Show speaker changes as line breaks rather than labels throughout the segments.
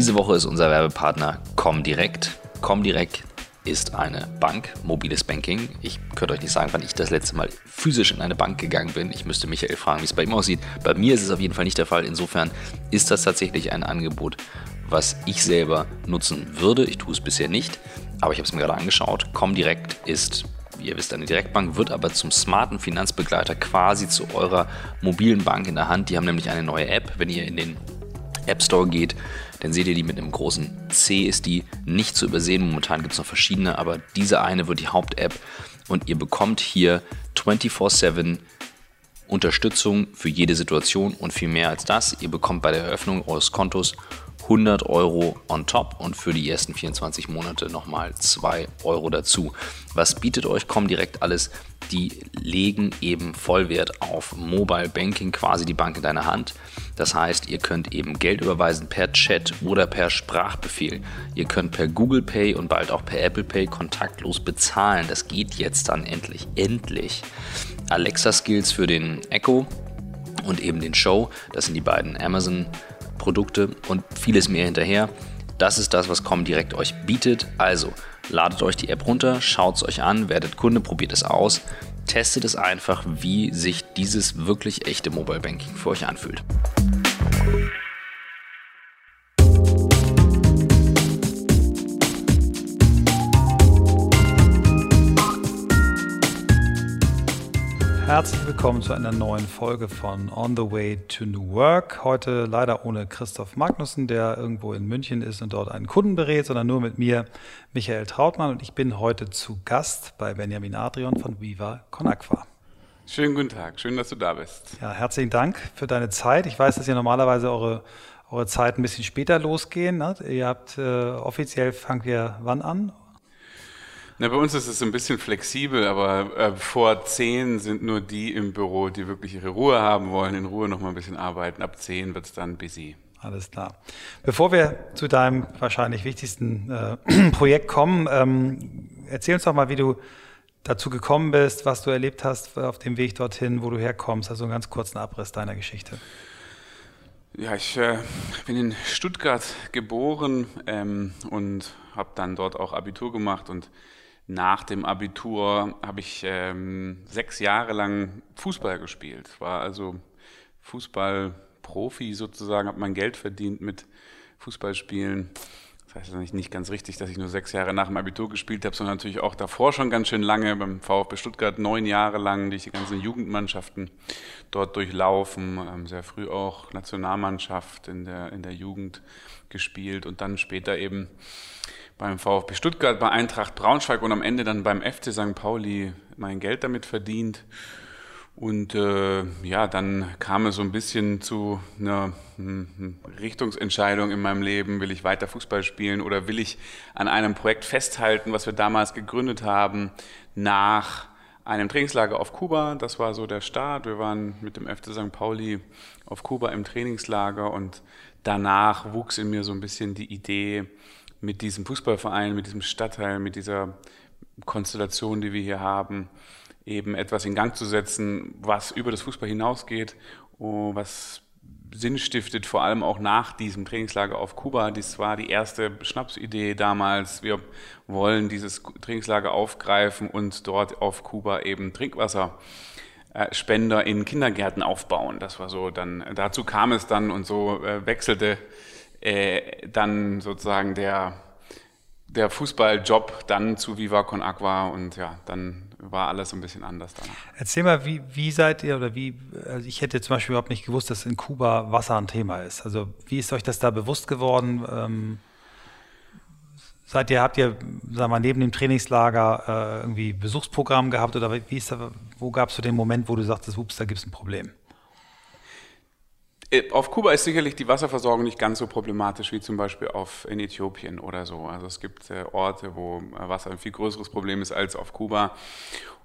Diese Woche ist unser Werbepartner Comdirect. Comdirect ist eine Bank, mobiles Banking. Ich könnte euch nicht sagen, wann ich das letzte Mal physisch in eine Bank gegangen bin. Ich müsste Michael fragen, wie es bei ihm aussieht. Bei mir ist es auf jeden Fall nicht der Fall. Insofern ist das tatsächlich ein Angebot, was ich selber nutzen würde. Ich tue es bisher nicht, aber ich habe es mir gerade angeschaut. Comdirect ist wie ihr wisst, eine Direktbank wird aber zum smarten Finanzbegleiter quasi zu eurer mobilen Bank in der Hand. Die haben nämlich eine neue App. Wenn ihr in den App Store geht, dann seht ihr die mit einem großen C ist die nicht zu übersehen. Momentan gibt es noch verschiedene, aber diese eine wird die Haupt-App und ihr bekommt hier 24/7 Unterstützung für jede Situation und viel mehr als das. Ihr bekommt bei der Eröffnung eures Kontos 100 Euro on top und für die ersten 24 Monate nochmal 2 Euro dazu. Was bietet euch Comdirect alles? Die legen eben Vollwert auf Mobile Banking, quasi die Bank in deiner Hand. Das heißt, ihr könnt eben Geld überweisen per Chat oder per Sprachbefehl. Ihr könnt per Google Pay und bald auch per Apple Pay kontaktlos bezahlen. Das geht jetzt dann endlich. Endlich. Alexa Skills für den Echo und eben den Show. Das sind die beiden Amazon Produkte und vieles mehr hinterher. Das ist das, was Comdirect euch bietet. Also ladet euch die App runter, schaut es euch an, werdet Kunde, probiert es aus, testet es einfach, wie sich dieses wirklich echte Mobile Banking für euch anfühlt.
Herzlich willkommen zu einer neuen Folge von On the Way to New Work. Heute leider ohne Christoph Magnussen, der irgendwo in München ist und dort einen Kunden berät, sondern nur mit mir, Michael Trautmann. Und ich bin heute zu Gast bei Benjamin Adrian von Viva Con Aqua.
Schönen guten Tag, schön, dass du da bist.
Ja, herzlichen Dank für deine Zeit. Ich weiß, dass ihr normalerweise eure, eure Zeit ein bisschen später losgehen. Ne? Ihr habt äh, offiziell fangt ihr wann an?
Na, bei uns ist es ein bisschen flexibel, aber äh, vor zehn sind nur die im Büro, die wirklich ihre Ruhe haben wollen, in Ruhe noch mal ein bisschen arbeiten. Ab zehn wird es dann busy.
Alles klar. Bevor wir zu deinem wahrscheinlich wichtigsten äh, Projekt kommen, ähm, erzähl uns doch mal, wie du dazu gekommen bist, was du erlebt hast auf dem Weg dorthin, wo du herkommst. Also einen ganz kurzen Abriss deiner Geschichte.
Ja, ich äh, bin in Stuttgart geboren ähm, und habe dann dort auch Abitur gemacht und nach dem Abitur habe ich ähm, sechs Jahre lang Fußball gespielt. War also Fußballprofi sozusagen, habe mein Geld verdient mit Fußballspielen. Das heißt nicht, nicht ganz richtig, dass ich nur sechs Jahre nach dem Abitur gespielt habe, sondern natürlich auch davor schon ganz schön lange beim VfB Stuttgart, neun Jahre lang durch die ganzen Jugendmannschaften dort durchlaufen, ähm, sehr früh auch Nationalmannschaft in der, in der Jugend gespielt und dann später eben beim VfB Stuttgart, bei Eintracht Braunschweig und am Ende dann beim FC St. Pauli mein Geld damit verdient. Und äh, ja, dann kam es so ein bisschen zu einer hm, Richtungsentscheidung in meinem Leben. Will ich weiter Fußball spielen oder will ich an einem Projekt festhalten, was wir damals gegründet haben, nach einem Trainingslager auf Kuba. Das war so der Start. Wir waren mit dem FC St. Pauli auf Kuba im Trainingslager und danach wuchs in mir so ein bisschen die Idee, mit diesem Fußballverein, mit diesem Stadtteil, mit dieser Konstellation, die wir hier haben, eben etwas in Gang zu setzen, was über das Fußball hinausgeht, oh, was Sinn stiftet, vor allem auch nach diesem Trainingslager auf Kuba. Das war die erste Schnapsidee damals. Wir wollen dieses Trainingslager aufgreifen und dort auf Kuba eben Trinkwasserspender in Kindergärten aufbauen. Das war so dann, dazu kam es dann und so äh, wechselte äh, dann sozusagen der, der Fußballjob dann zu Viva Con Aqua und ja, dann war alles ein bisschen anders danach.
Erzähl mal, wie, wie seid ihr oder wie, also ich hätte zum Beispiel überhaupt nicht gewusst, dass in Kuba Wasser ein Thema ist. Also wie ist euch das da bewusst geworden? Ähm, seid ihr, habt ihr, sagen wir neben dem Trainingslager äh, irgendwie Besuchsprogramm gehabt oder wie ist da, wo gab es so den Moment, wo du sagtest, ups, da gibt es ein Problem?
Äh, auf Kuba ist sicherlich die Wasserversorgung nicht ganz so problematisch wie zum Beispiel auf, in Äthiopien oder so. Also es gibt äh, Orte, wo äh, Wasser ein viel größeres Problem ist als auf Kuba.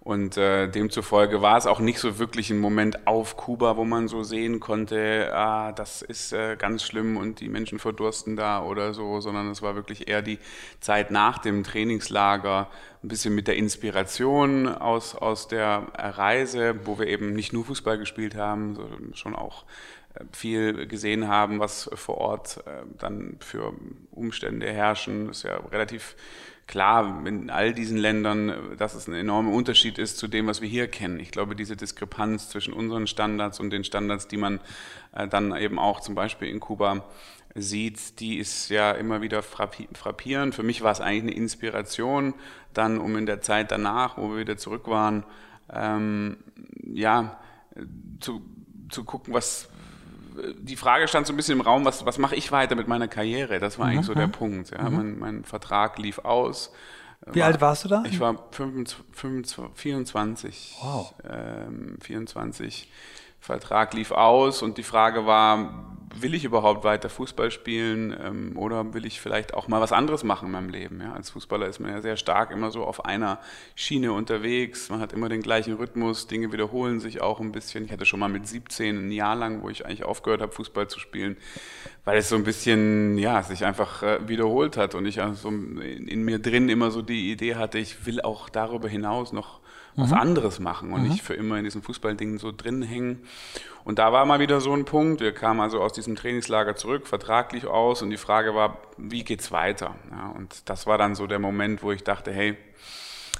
Und äh, demzufolge war es auch nicht so wirklich ein Moment auf Kuba, wo man so sehen konnte, ah, das ist äh, ganz schlimm und die Menschen verdursten da oder so, sondern es war wirklich eher die Zeit nach dem Trainingslager, ein bisschen mit der Inspiration aus, aus der Reise, wo wir eben nicht nur Fußball gespielt haben, sondern schon auch viel gesehen haben, was vor Ort äh, dann für Umstände herrschen. Ist ja relativ klar in all diesen Ländern, dass es ein enormer Unterschied ist zu dem, was wir hier kennen. Ich glaube, diese Diskrepanz zwischen unseren Standards und den Standards, die man äh, dann eben auch zum Beispiel in Kuba sieht, die ist ja immer wieder frappierend. Für mich war es eigentlich eine Inspiration, dann um in der Zeit danach, wo wir wieder zurück waren, ähm, ja, zu, zu gucken, was, die Frage stand so ein bisschen im Raum, was, was mache ich weiter mit meiner Karriere? Das war mhm. eigentlich so der mhm. Punkt. Ja. Mhm. Mein, mein, Vertrag lief aus.
Wie war, alt warst du da?
Ich war 25, 25, 24.
Wow.
Ähm, 24. Vertrag lief aus und die Frage war, will ich überhaupt weiter Fußball spielen ähm, oder will ich vielleicht auch mal was anderes machen in meinem Leben? Ja, als Fußballer ist man ja sehr stark immer so auf einer Schiene unterwegs, man hat immer den gleichen Rhythmus, Dinge wiederholen sich auch ein bisschen. Ich hatte schon mal mit 17 ein Jahr lang, wo ich eigentlich aufgehört habe, Fußball zu spielen, weil es so ein bisschen, ja, sich einfach äh, wiederholt hat und ich also in, in mir drin immer so die Idee hatte, ich will auch darüber hinaus noch was mhm. anderes machen und mhm. nicht für immer in diesen Fußballdingen so drin hängen. Und da war mal wieder so ein Punkt. Wir kamen also aus diesem Trainingslager zurück, vertraglich aus und die Frage war, wie geht's weiter? Ja, und das war dann so der Moment, wo ich dachte, hey,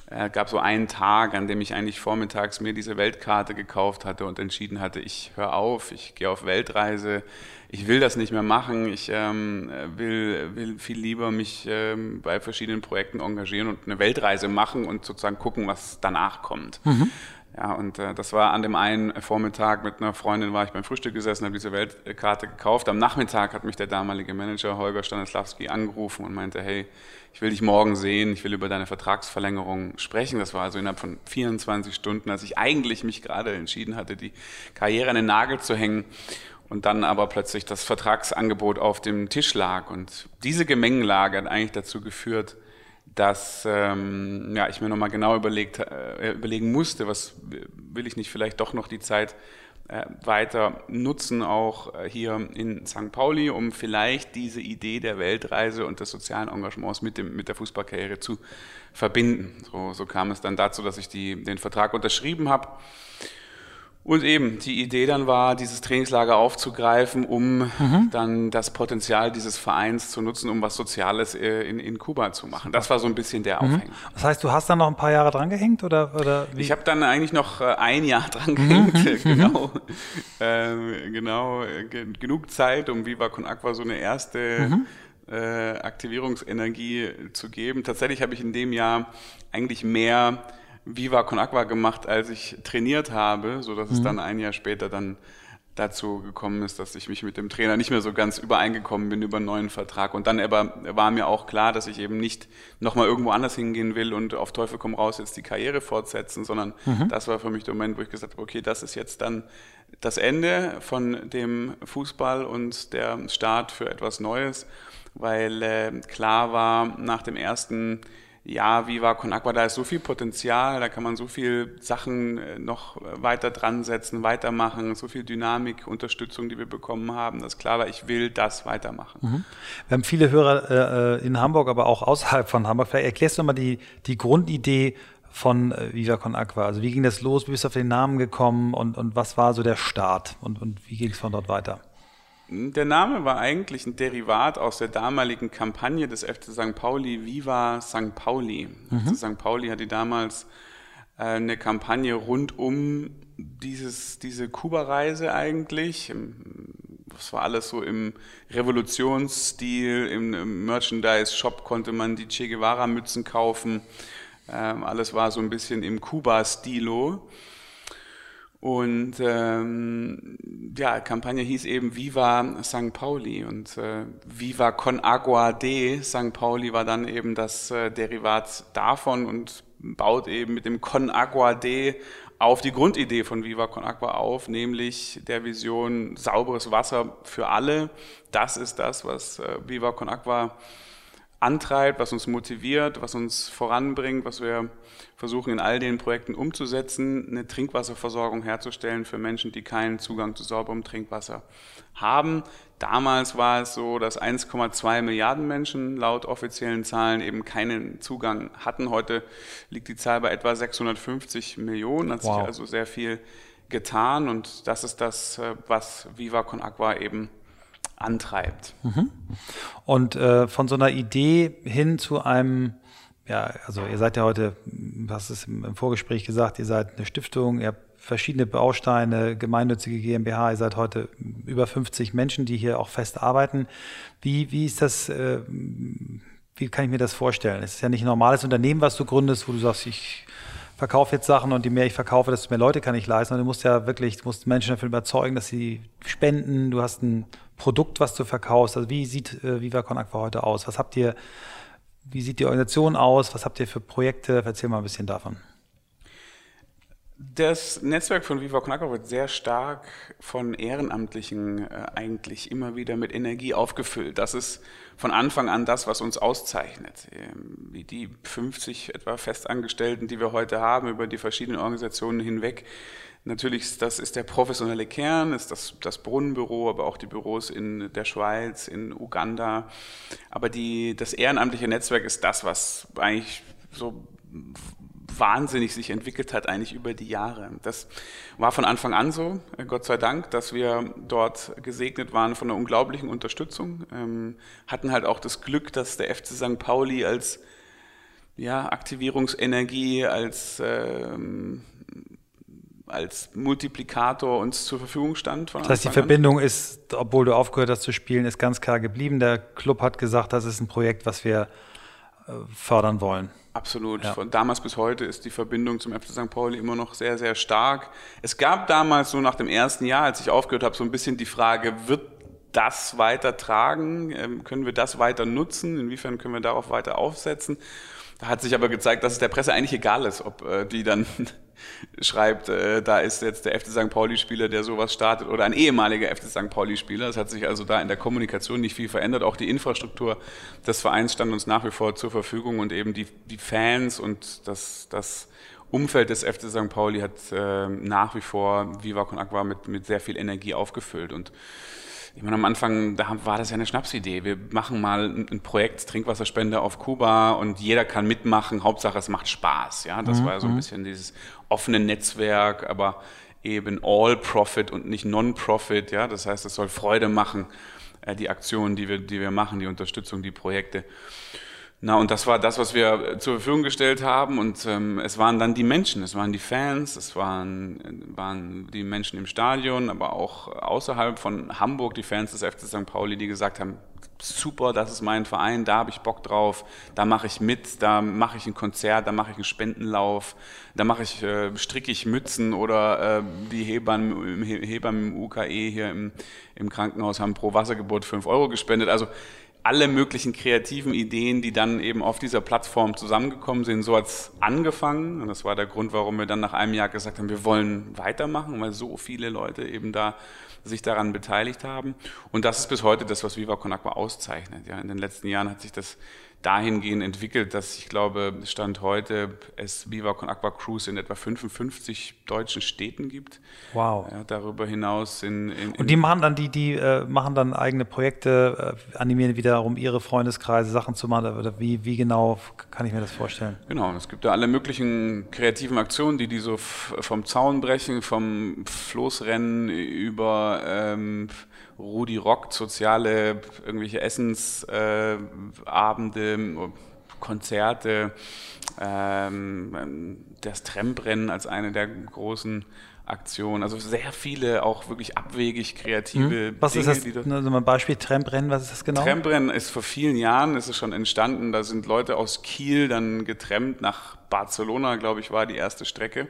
äh, gab so einen Tag, an dem ich eigentlich vormittags mir diese Weltkarte gekauft hatte und entschieden hatte, ich höre auf, ich gehe auf Weltreise, ich will das nicht mehr machen, ich ähm, will, will viel lieber mich ähm, bei verschiedenen Projekten engagieren und eine Weltreise machen und sozusagen gucken, was danach kommt. Mhm. Ja, und äh, das war an dem einen Vormittag mit einer Freundin, war ich beim Frühstück gesessen, habe diese Weltkarte gekauft. Am Nachmittag hat mich der damalige Manager Holger Stanislawski angerufen und meinte, hey, ich will dich morgen sehen, ich will über deine Vertragsverlängerung sprechen. Das war also innerhalb von 24 Stunden, als ich eigentlich mich gerade entschieden hatte, die Karriere an den Nagel zu hängen und dann aber plötzlich das Vertragsangebot auf dem Tisch lag. Und diese Gemengenlage hat eigentlich dazu geführt, dass ähm, ja, ich mir nochmal genau überlegt, äh, überlegen musste, was will ich nicht vielleicht doch noch die Zeit äh, weiter nutzen, auch äh, hier in St. Pauli, um vielleicht diese Idee der Weltreise und des sozialen Engagements mit, dem, mit der Fußballkarriere zu verbinden. So, so kam es dann dazu, dass ich die, den Vertrag unterschrieben habe und eben, die Idee dann war, dieses Trainingslager aufzugreifen, um mhm. dann das Potenzial dieses Vereins zu nutzen, um was Soziales äh, in, in Kuba zu machen. Das war so ein bisschen der mhm. Aufhänger.
Das heißt, du hast dann noch ein paar Jahre dran gehängt? Oder, oder
wie? Ich habe dann eigentlich noch äh, ein Jahr dran mhm. gehängt, mhm. genau. Ähm, genau, genug Zeit, um Viva Con Aqua so eine erste mhm. äh, Aktivierungsenergie zu geben. Tatsächlich habe ich in dem Jahr eigentlich mehr Viva Con Aqua gemacht, als ich trainiert habe, so dass mhm. es dann ein Jahr später dann dazu gekommen ist, dass ich mich mit dem Trainer nicht mehr so ganz übereingekommen bin über einen neuen Vertrag. Und dann aber war mir auch klar, dass ich eben nicht nochmal irgendwo anders hingehen will und auf Teufel komm raus jetzt die Karriere fortsetzen, sondern mhm. das war für mich der Moment, wo ich gesagt habe, okay, das ist jetzt dann das Ende von dem Fußball und der Start für etwas Neues, weil äh, klar war nach dem ersten ja, Viva Con Agua, da ist so viel Potenzial, da kann man so viel Sachen äh, noch weiter dran setzen, weitermachen, so viel Dynamik, Unterstützung, die wir bekommen haben, dass klar war, ich will das weitermachen. Mhm.
Wir haben viele Hörer äh, in Hamburg, aber auch außerhalb von Hamburg. Vielleicht erklärst du mal die, die Grundidee von äh, Viva Con Aqua. Also wie ging das los, wie bist du auf den Namen gekommen und, und was war so der Start und, und wie ging es von dort weiter?
Der Name war eigentlich ein Derivat aus der damaligen Kampagne des FC St. Pauli, Viva St. Pauli. Mhm. St. Pauli hatte damals äh, eine Kampagne rund um dieses, diese Kuba-Reise eigentlich. Das war alles so im Revolutionsstil, im Merchandise-Shop konnte man die Che Guevara-Mützen kaufen. Ähm, alles war so ein bisschen im Kuba-Stilo. Und ähm, ja, Kampagne hieß eben Viva St. Pauli und äh, Viva con Agua de St. Pauli war dann eben das äh, Derivat davon und baut eben mit dem Con Agua de auf die Grundidee von Viva Con Agua auf, nämlich der Vision sauberes Wasser für alle. Das ist das, was äh, Viva Con Agua antreibt, was uns motiviert, was uns voranbringt, was wir versuchen in all den Projekten umzusetzen, eine Trinkwasserversorgung herzustellen für Menschen, die keinen Zugang zu sauberem Trinkwasser haben. Damals war es so, dass 1,2 Milliarden Menschen laut offiziellen Zahlen eben keinen Zugang hatten. Heute liegt die Zahl bei etwa 650 Millionen, hat wow. sich also sehr viel getan und das ist das, äh, was Viva Con Aqua eben antreibt. Mhm.
Und äh, von so einer Idee hin zu einem, ja, also ihr seid ja heute, was ist im Vorgespräch gesagt, ihr seid eine Stiftung, ihr habt verschiedene Bausteine, gemeinnützige GmbH, ihr seid heute über 50 Menschen, die hier auch fest arbeiten. Wie, wie ist das, äh, wie kann ich mir das vorstellen? Es ist ja nicht ein normales Unternehmen, was du gründest, wo du sagst, ich verkaufe jetzt Sachen und je mehr ich verkaufe, desto mehr Leute kann ich leisten. Und du musst ja wirklich, du musst Menschen dafür überzeugen, dass sie spenden. Du hast ein Produkt, was du verkaufst. Also wie sieht äh, Viva Con Aqua heute aus? Was habt ihr, wie sieht die Organisation aus? Was habt ihr für Projekte? Erzähl mal ein bisschen davon.
Das Netzwerk von Viva Aqua wird sehr stark von Ehrenamtlichen äh, eigentlich immer wieder mit Energie aufgefüllt. Das ist von Anfang an das, was uns auszeichnet. Ähm, die 50 etwa Festangestellten, die wir heute haben, über die verschiedenen Organisationen hinweg. Natürlich das ist der professionelle Kern, ist das, das Brunnenbüro, aber auch die Büros in der Schweiz, in Uganda. Aber die, das ehrenamtliche Netzwerk ist das, was eigentlich so wahnsinnig sich entwickelt hat, eigentlich über die Jahre. Das war von Anfang an so, äh, Gott sei Dank, dass wir dort gesegnet waren von einer unglaublichen Unterstützung, ähm, hatten halt auch das Glück, dass der FC St. Pauli als ja, Aktivierungsenergie, als ähm, als Multiplikator uns zur Verfügung stand.
das heißt, die Verbindung ist, obwohl du aufgehört hast zu spielen, ist ganz klar geblieben. Der Club hat gesagt, das ist ein Projekt, was wir äh, fördern wollen.
Absolut. Ja. Von damals bis heute ist die Verbindung zum FC St. Pauli immer noch sehr, sehr stark. Es gab damals so nach dem ersten Jahr, als ich aufgehört habe, so ein bisschen die Frage, wird das weiter tragen? Ähm, können wir das weiter nutzen? Inwiefern können wir darauf weiter aufsetzen? Da hat sich aber gezeigt, dass es der Presse eigentlich egal ist, ob äh, die dann schreibt, äh, da ist jetzt der FC St. Pauli-Spieler, der sowas startet, oder ein ehemaliger FC St. Pauli-Spieler. Es hat sich also da in der Kommunikation nicht viel verändert. Auch die Infrastruktur des Vereins stand uns nach wie vor zur Verfügung und eben die, die Fans und das, das Umfeld des FC St. Pauli hat äh, nach wie vor Viva Con Aqua mit, mit sehr viel Energie aufgefüllt und ich meine, am Anfang, da war das ja eine Schnapsidee. Wir machen mal ein Projekt Trinkwasserspende auf Kuba und jeder kann mitmachen. Hauptsache, es macht Spaß. Ja, das mhm. war ja so ein mhm. bisschen dieses offene Netzwerk, aber eben All-Profit und nicht Non-Profit. Ja, das heißt, es soll Freude machen, äh, die Aktionen, die wir, die wir machen, die Unterstützung, die Projekte. Na, und das war das, was wir zur Verfügung gestellt haben. Und ähm, es waren dann die Menschen, es waren die Fans, es waren, waren die Menschen im Stadion, aber auch außerhalb von Hamburg, die Fans des FC St. Pauli, die gesagt haben, super, das ist mein Verein, da habe ich Bock drauf, da mache ich mit, da mache ich ein Konzert, da mache ich einen Spendenlauf, da mache ich, äh, stricke ich Mützen oder äh, die Hebammen, Hebammen im UKE hier im, im Krankenhaus haben pro Wassergeburt fünf Euro gespendet. Also alle möglichen kreativen Ideen, die dann eben auf dieser Plattform zusammengekommen sind. So hat es angefangen und das war der Grund, warum wir dann nach einem Jahr gesagt haben, wir wollen weitermachen, weil so viele Leute eben da sich daran beteiligt haben. Und das ist bis heute das, was Viva Con Aqua auszeichnet. Ja, in den letzten Jahren hat sich das dahingehend entwickelt, dass ich glaube, Stand heute es Viva Con Aqua Cruise in etwa 55 deutschen Städten gibt.
Wow.
Ja, darüber hinaus in, in, in,
Und die machen dann die, die äh, machen dann eigene Projekte, äh, animieren wiederum ihre Freundeskreise Sachen zu machen oder wie, wie genau kann ich mir das vorstellen?
Genau, es gibt da alle möglichen kreativen Aktionen, die die so vom Zaun brechen, vom Floßrennen über ähm, Rudi rockt, soziale, irgendwelche Essensabende, äh, Konzerte, ähm, das Tramprennen als eine der großen Aktionen. Also sehr viele auch wirklich abwegig kreative
hm. Was Dinge. Was ist das? Also ein Beispiel Tramprennen, was ist das genau?
Tramprennen ist vor vielen Jahren, ist es schon entstanden. Da sind Leute aus Kiel dann getrennt nach Barcelona, glaube ich, war die erste Strecke.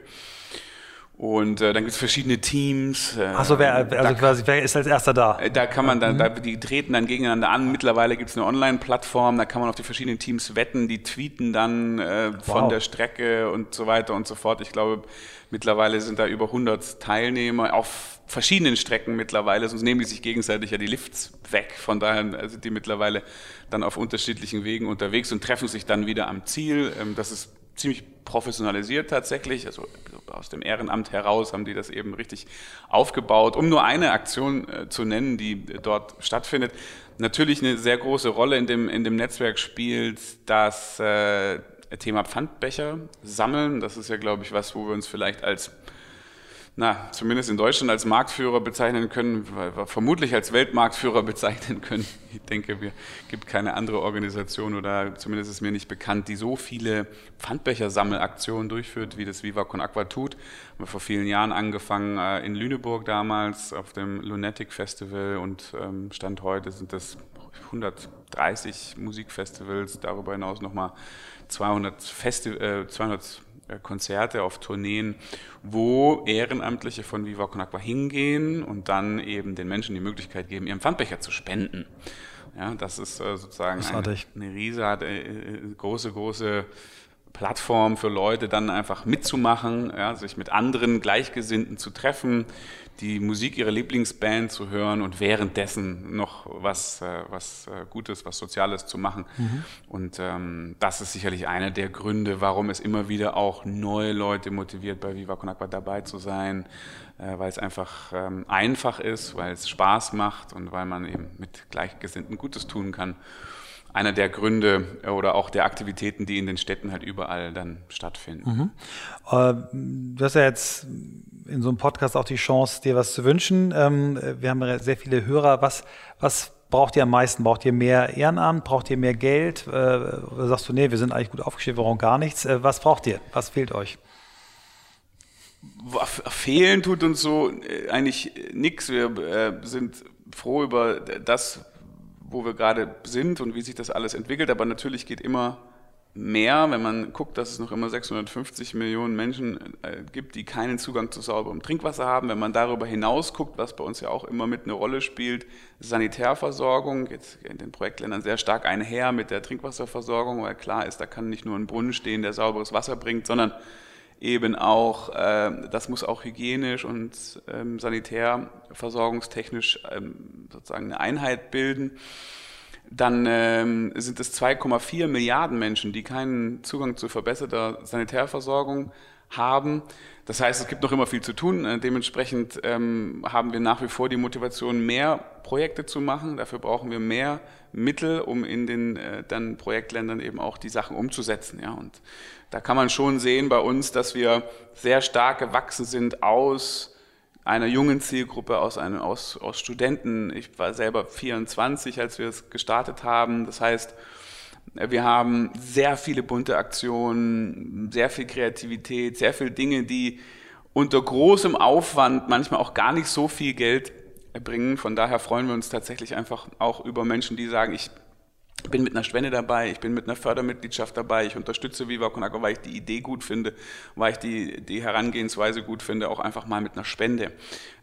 Und äh, dann gibt es verschiedene Teams.
Äh, Achso, wer, also da, quasi, wer ist als erster da?
Äh, da kann man dann, mhm. da, die treten dann gegeneinander an. Mittlerweile gibt es eine Online-Plattform, da kann man auf die verschiedenen Teams wetten, die tweeten dann äh, von wow. der Strecke und so weiter und so fort. Ich glaube, mittlerweile sind da über 100 Teilnehmer auf verschiedenen Strecken mittlerweile, sonst nehmen die sich gegenseitig ja die Lifts weg. Von daher sind die mittlerweile dann auf unterschiedlichen Wegen unterwegs und treffen sich dann wieder am Ziel. Ähm, das ist ziemlich professionalisiert tatsächlich. Also aus dem Ehrenamt heraus haben die das eben richtig aufgebaut. Um nur eine Aktion äh, zu nennen, die dort stattfindet. Natürlich eine sehr große Rolle in dem, in dem Netzwerk spielt das äh, Thema Pfandbecher sammeln. Das ist ja, glaube ich, was, wo wir uns vielleicht als na, zumindest in Deutschland als Marktführer bezeichnen können, vermutlich als Weltmarktführer bezeichnen können. Ich denke, es gibt keine andere Organisation oder zumindest ist mir nicht bekannt, die so viele Pfandbecher-Sammelaktionen durchführt, wie das Viva Con Aqua tut. Haben wir vor vielen Jahren angefangen äh, in Lüneburg damals auf dem Lunatic Festival und ähm, Stand heute sind das 130 Musikfestivals, darüber hinaus nochmal 200, Festi äh, 200 äh, Konzerte, auf Tourneen, wo Ehrenamtliche von Viva Con Aqua hingehen und dann eben den Menschen die Möglichkeit geben, ihren Pfandbecher zu spenden. Ja, das ist äh, sozusagen eine, eine riesige, äh, große, große Plattform für Leute, dann einfach mitzumachen, ja, sich mit anderen Gleichgesinnten zu treffen, die Musik ihrer Lieblingsband zu hören und währenddessen noch was, äh, was äh, Gutes, was Soziales zu machen. Mhm. Und ähm, das ist sicherlich einer der Gründe, warum es immer wieder auch neue Leute motiviert, bei Viva Con Aqua dabei zu sein, äh, weil es einfach ähm, einfach ist, weil es Spaß macht und weil man eben mit Gleichgesinnten Gutes tun kann einer der Gründe oder auch der Aktivitäten, die in den Städten halt überall dann stattfinden. Mhm.
Äh, du hast ja jetzt in so einem Podcast auch die Chance, dir was zu wünschen. Ähm, wir haben sehr viele Hörer. Was, was braucht ihr am meisten? Braucht ihr mehr Ehrenamt? Braucht ihr mehr Geld? Äh, oder sagst du, nee, wir sind eigentlich gut aufgestellt, wir brauchen gar nichts? Äh, was braucht ihr? Was fehlt euch?
Fehlen tut uns so eigentlich nichts. Wir sind froh über das, wo wir gerade sind und wie sich das alles entwickelt. Aber natürlich geht immer mehr, wenn man guckt, dass es noch immer 650 Millionen Menschen äh, gibt, die keinen Zugang zu sauberem Trinkwasser haben. Wenn man darüber hinaus guckt, was bei uns ja auch immer mit eine Rolle spielt, Sanitärversorgung, jetzt in den Projektländern sehr stark einher mit der Trinkwasserversorgung, weil klar ist, da kann nicht nur ein Brunnen stehen, der sauberes Wasser bringt, sondern eben auch, äh, das muss auch hygienisch und ähm, sanitärversorgungstechnisch ähm, sozusagen eine Einheit bilden dann ähm, sind es 2,4 Milliarden Menschen, die keinen Zugang zu verbesserter Sanitärversorgung haben. Das heißt, es gibt noch immer viel zu tun. Äh, dementsprechend ähm, haben wir nach wie vor die Motivation, mehr Projekte zu machen. Dafür brauchen wir mehr Mittel, um in den äh, dann Projektländern eben auch die Sachen umzusetzen. Ja, und da kann man schon sehen bei uns, dass wir sehr stark gewachsen sind aus einer jungen Zielgruppe, aus, einem, aus, aus Studenten. Ich war selber 24, als wir es gestartet haben. Das heißt, wir haben sehr viele bunte Aktionen, sehr viel Kreativität, sehr viele Dinge, die unter großem Aufwand manchmal auch gar nicht so viel Geld erbringen. Von daher freuen wir uns tatsächlich einfach auch über Menschen, die sagen, ich bin mit einer Spende dabei, ich bin mit einer Fördermitgliedschaft dabei, ich unterstütze Viva Con weil ich die Idee gut finde, weil ich die, die Herangehensweise gut finde, auch einfach mal mit einer Spende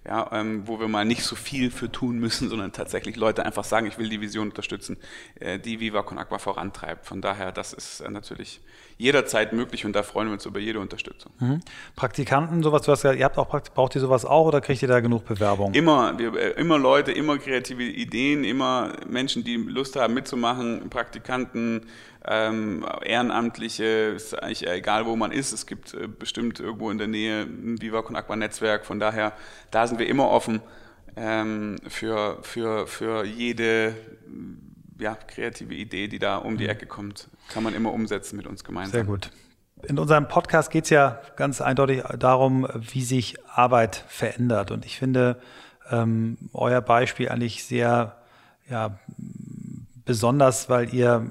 ja, ähm, wo wir mal nicht so viel für tun müssen, sondern tatsächlich Leute einfach sagen, ich will die Vision unterstützen, äh, die Viva Con Aqua vorantreibt. Von daher, das ist äh, natürlich jederzeit möglich und da freuen wir uns über jede Unterstützung.
Mhm. Praktikanten, sowas, du hast gesagt, ihr habt auch braucht ihr sowas auch oder kriegt ihr da genug Bewerbung?
Immer, wir, äh, immer Leute, immer kreative Ideen, immer Menschen, die Lust haben mitzumachen, Praktikanten, ähm, Ehrenamtliche, ist eigentlich egal, wo man ist. Es gibt äh, bestimmt irgendwo in der Nähe ein Viva Con Aqua Netzwerk. Von daher, da sind wir immer offen ähm, für, für, für jede ja, kreative Idee, die da um die mhm. Ecke kommt. Kann man immer umsetzen mit uns gemeinsam.
Sehr gut. In unserem Podcast geht es ja ganz eindeutig darum, wie sich Arbeit verändert. Und ich finde ähm, euer Beispiel eigentlich sehr ja, besonders, weil ihr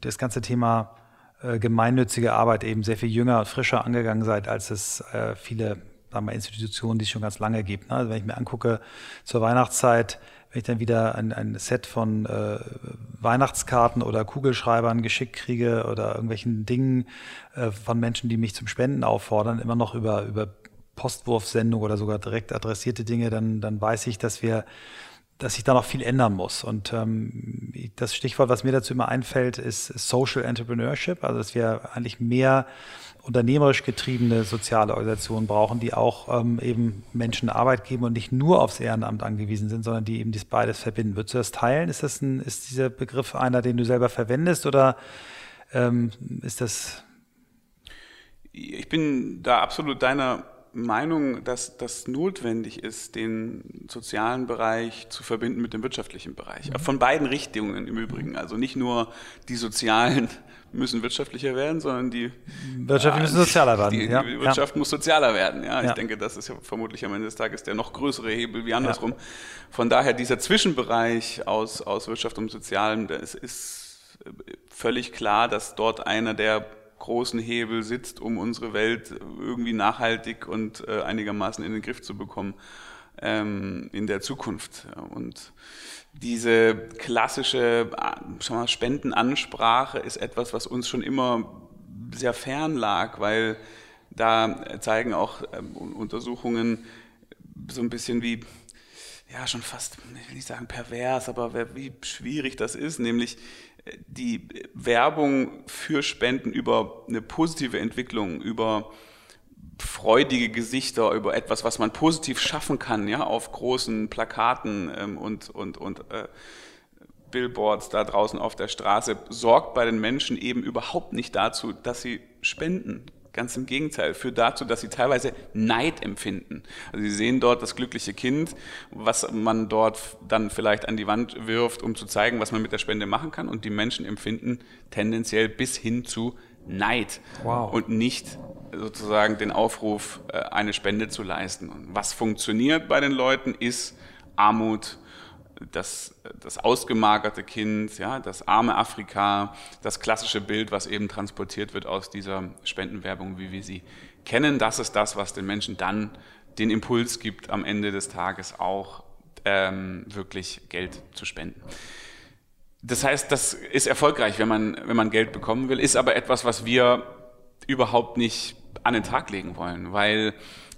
das ganze Thema äh, gemeinnützige Arbeit eben sehr viel jünger und frischer angegangen seid, als es äh, viele sagen wir, Institutionen, die es schon ganz lange gibt. Ne? Also wenn ich mir angucke, zur Weihnachtszeit, wenn ich dann wieder ein, ein Set von äh, Weihnachtskarten oder Kugelschreibern geschickt kriege oder irgendwelchen Dingen äh, von Menschen, die mich zum Spenden auffordern, immer noch über, über Postwurfsendung oder sogar direkt adressierte Dinge, dann, dann weiß ich, dass wir dass sich da noch viel ändern muss. Und ähm, das Stichwort, was mir dazu immer einfällt, ist Social Entrepreneurship, also dass wir eigentlich mehr unternehmerisch getriebene soziale Organisationen brauchen, die auch ähm, eben Menschen Arbeit geben und nicht nur aufs Ehrenamt angewiesen sind, sondern die eben dies beides verbinden. Würdest du das teilen? Ist das ein, ist dieser Begriff einer, den du selber verwendest oder ähm, ist das?
Ich bin da absolut deiner Meinung, dass das notwendig ist, den sozialen Bereich zu verbinden mit dem wirtschaftlichen Bereich. Mhm. Von beiden Richtungen im Übrigen. Also nicht nur die sozialen müssen wirtschaftlicher werden, sondern die
Wirtschaft müssen sozialer werden.
Die, die Wirtschaft ja. muss sozialer werden. Ja, ich ja. denke, das ist ja vermutlich am Ende des Tages der noch größere Hebel wie andersrum. Von daher dieser Zwischenbereich aus, aus Wirtschaft und Sozialem, das ist völlig klar, dass dort einer der großen Hebel sitzt, um unsere Welt irgendwie nachhaltig und äh, einigermaßen in den Griff zu bekommen ähm, in der Zukunft. Und diese klassische äh, mal, Spendenansprache ist etwas, was uns schon immer sehr fern lag, weil da zeigen auch ähm, Untersuchungen so ein bisschen wie, ja, schon fast, ich will nicht sagen pervers, aber wie schwierig das ist, nämlich die Werbung für Spenden über eine positive Entwicklung, über freudige Gesichter, über etwas, was man positiv schaffen kann, ja, auf großen Plakaten ähm, und, und, und äh, Billboards da draußen auf der Straße, sorgt bei den Menschen eben überhaupt nicht dazu, dass sie spenden. Ganz im Gegenteil, führt dazu, dass sie teilweise Neid empfinden. Also sie sehen dort das glückliche Kind, was man dort dann vielleicht an die Wand wirft, um zu zeigen, was man mit der Spende machen kann. Und die Menschen empfinden tendenziell bis hin zu Neid wow. und nicht sozusagen den Aufruf, äh, eine Spende zu leisten. Und was funktioniert bei den Leuten ist Armut, das, das ausgemagerte Kind, ja, das arme Afrika, das klassische Bild, was eben transportiert wird aus dieser Spendenwerbung, wie wir sie kennen. Das ist das, was den Menschen dann den Impuls gibt, am Ende des Tages auch ähm, wirklich Geld zu spenden. Das heißt, das ist erfolgreich, wenn man, wenn man Geld bekommen will, ist aber etwas, was wir überhaupt nicht an den Tag legen wollen, weil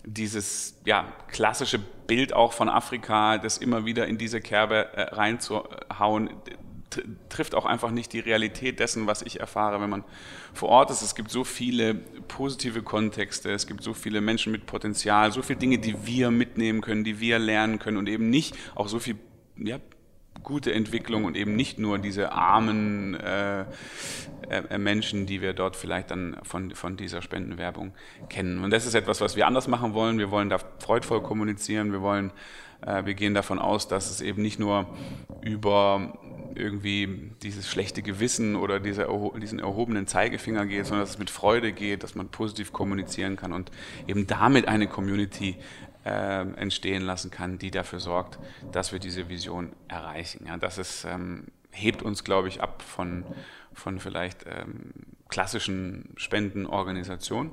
dieses ja, klassische Bild auch von Afrika, das immer wieder in diese Kerbe äh, reinzuhauen, trifft auch einfach nicht die Realität dessen, was ich erfahre, wenn man vor Ort ist. Es gibt so viele positive Kontexte, es gibt so viele Menschen mit Potenzial, so viele Dinge, die wir mitnehmen können, die wir lernen können und eben nicht auch so viel ja, gute Entwicklung und eben nicht nur diese armen äh, äh, Menschen, die wir dort vielleicht dann von, von dieser Spendenwerbung kennen. Und das ist etwas, was wir anders machen wollen. Wir wollen da freudvoll kommunizieren. Wir wollen, äh, wir gehen davon aus, dass es eben nicht nur über irgendwie dieses schlechte Gewissen oder diese, diesen erhobenen Zeigefinger geht, sondern dass es mit Freude geht, dass man positiv kommunizieren kann und eben damit eine Community äh, entstehen lassen kann, die dafür sorgt, dass wir diese Vision erreichen. Ja, das ist, ähm, hebt uns, glaube ich, ab von, von vielleicht ähm, klassischen Spendenorganisationen.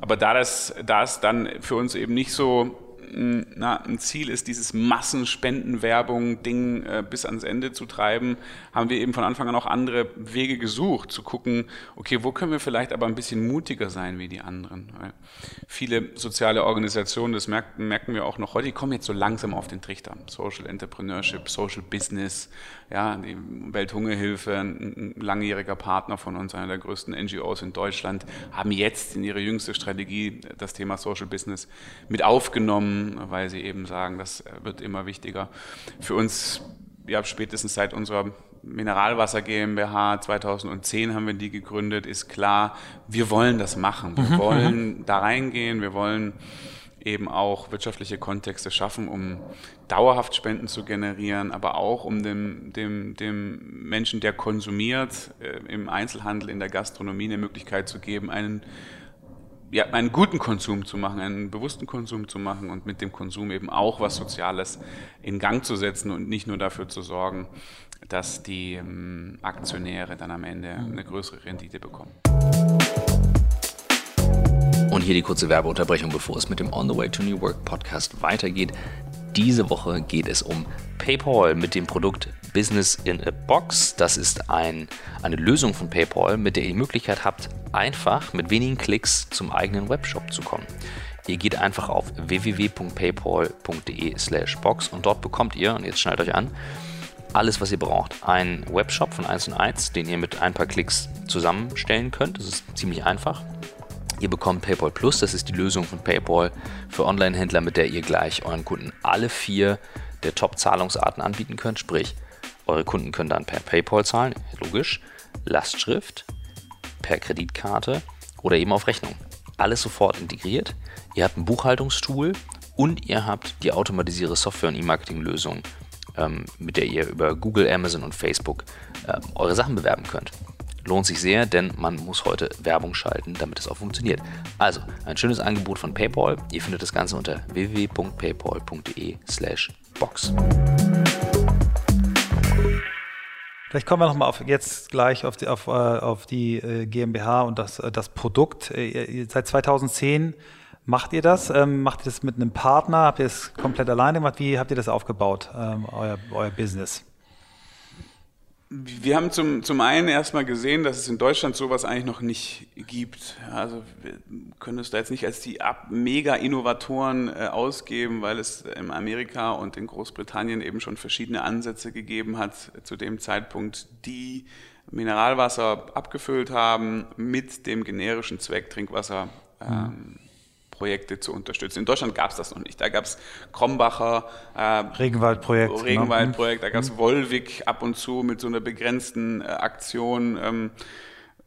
Aber da das, da es dann für uns eben nicht so na, ein Ziel ist, dieses Massenspendenwerbung-Ding äh, bis ans Ende zu treiben, haben wir eben von Anfang an auch andere Wege gesucht, zu gucken, okay, wo können wir vielleicht aber ein bisschen mutiger sein wie die anderen. Weil viele soziale Organisationen, das merken, merken wir auch noch heute, die kommen jetzt so langsam auf den Trichter. Social Entrepreneurship, Social Business, ja, die Welthungerhilfe, ein, langjähriger Partner von uns, einer der größten NGOs in Deutschland, haben jetzt in ihre jüngste Strategie das Thema Social Business mit aufgenommen, weil sie eben sagen, das wird immer wichtiger. Für uns, ja, spätestens seit unserer Mineralwasser GmbH 2010 haben wir die gegründet, ist klar, wir wollen das machen. Wir mhm, wollen mhm. da reingehen, wir wollen eben auch wirtschaftliche Kontexte schaffen, um dauerhaft Spenden zu generieren, aber auch um dem, dem, dem Menschen, der konsumiert, äh, im Einzelhandel, in der Gastronomie eine Möglichkeit zu geben, einen, ja, einen guten Konsum zu machen, einen bewussten Konsum zu machen und mit dem Konsum eben auch was Soziales in Gang zu setzen und nicht nur dafür zu sorgen, dass die ähm, Aktionäre dann am Ende eine größere Rendite bekommen.
Und hier die kurze Werbeunterbrechung, bevor es mit dem On the Way to New Work Podcast weitergeht. Diese Woche geht es um PayPal mit dem Produkt Business in a Box. Das ist ein, eine Lösung von PayPal, mit der ihr die Möglichkeit habt, einfach mit wenigen Klicks zum eigenen Webshop zu kommen. Ihr geht einfach auf www.paypal.de/box und dort bekommt ihr, und jetzt schnallt euch an, alles, was ihr braucht. Ein Webshop von 1 und 1, den ihr mit ein paar Klicks zusammenstellen könnt. Das ist ziemlich einfach. Ihr bekommt PayPal Plus, das ist die Lösung von PayPal für Online-Händler, mit der ihr gleich euren Kunden alle vier der Top-Zahlungsarten anbieten könnt. Sprich, eure Kunden können dann per PayPal zahlen, logisch, Lastschrift, per Kreditkarte oder eben auf Rechnung. alles sofort integriert. Ihr habt ein Buchhaltungstool und ihr habt die automatisierte Software- und E-Mamarketing-Lösung, ähm, mit der ihr über Google, Amazon und Facebook äh, eure Sachen bewerben könnt. Lohnt sich sehr, denn man muss heute Werbung schalten, damit es auch funktioniert. Also, ein schönes Angebot von PayPal. Ihr findet das Ganze unter www.paypal.de/box.
Vielleicht kommen wir nochmal auf jetzt gleich auf die, auf, äh, auf die äh, GmbH und das, äh, das Produkt. Seit 2010 macht ihr das? Ähm, macht ihr das mit einem Partner? Habt ihr es komplett alleine gemacht? Wie habt ihr das aufgebaut, ähm, euer, euer Business?
Wir haben zum, zum einen erstmal gesehen, dass es in Deutschland sowas eigentlich noch nicht gibt. Also wir können es da jetzt nicht als die Mega-Innovatoren äh, ausgeben, weil es in Amerika und in Großbritannien eben schon verschiedene Ansätze gegeben hat zu dem Zeitpunkt, die Mineralwasser abgefüllt haben mit dem generischen Zweck Trinkwasser ähm, Projekte zu unterstützen. In Deutschland gab es das noch nicht. Da gab es Krombacher
äh, Regenwaldprojekt.
Genau. Regenwaldprojekt, da gab es mhm. Wolwig ab und zu mit so einer begrenzten äh, Aktion. Ähm,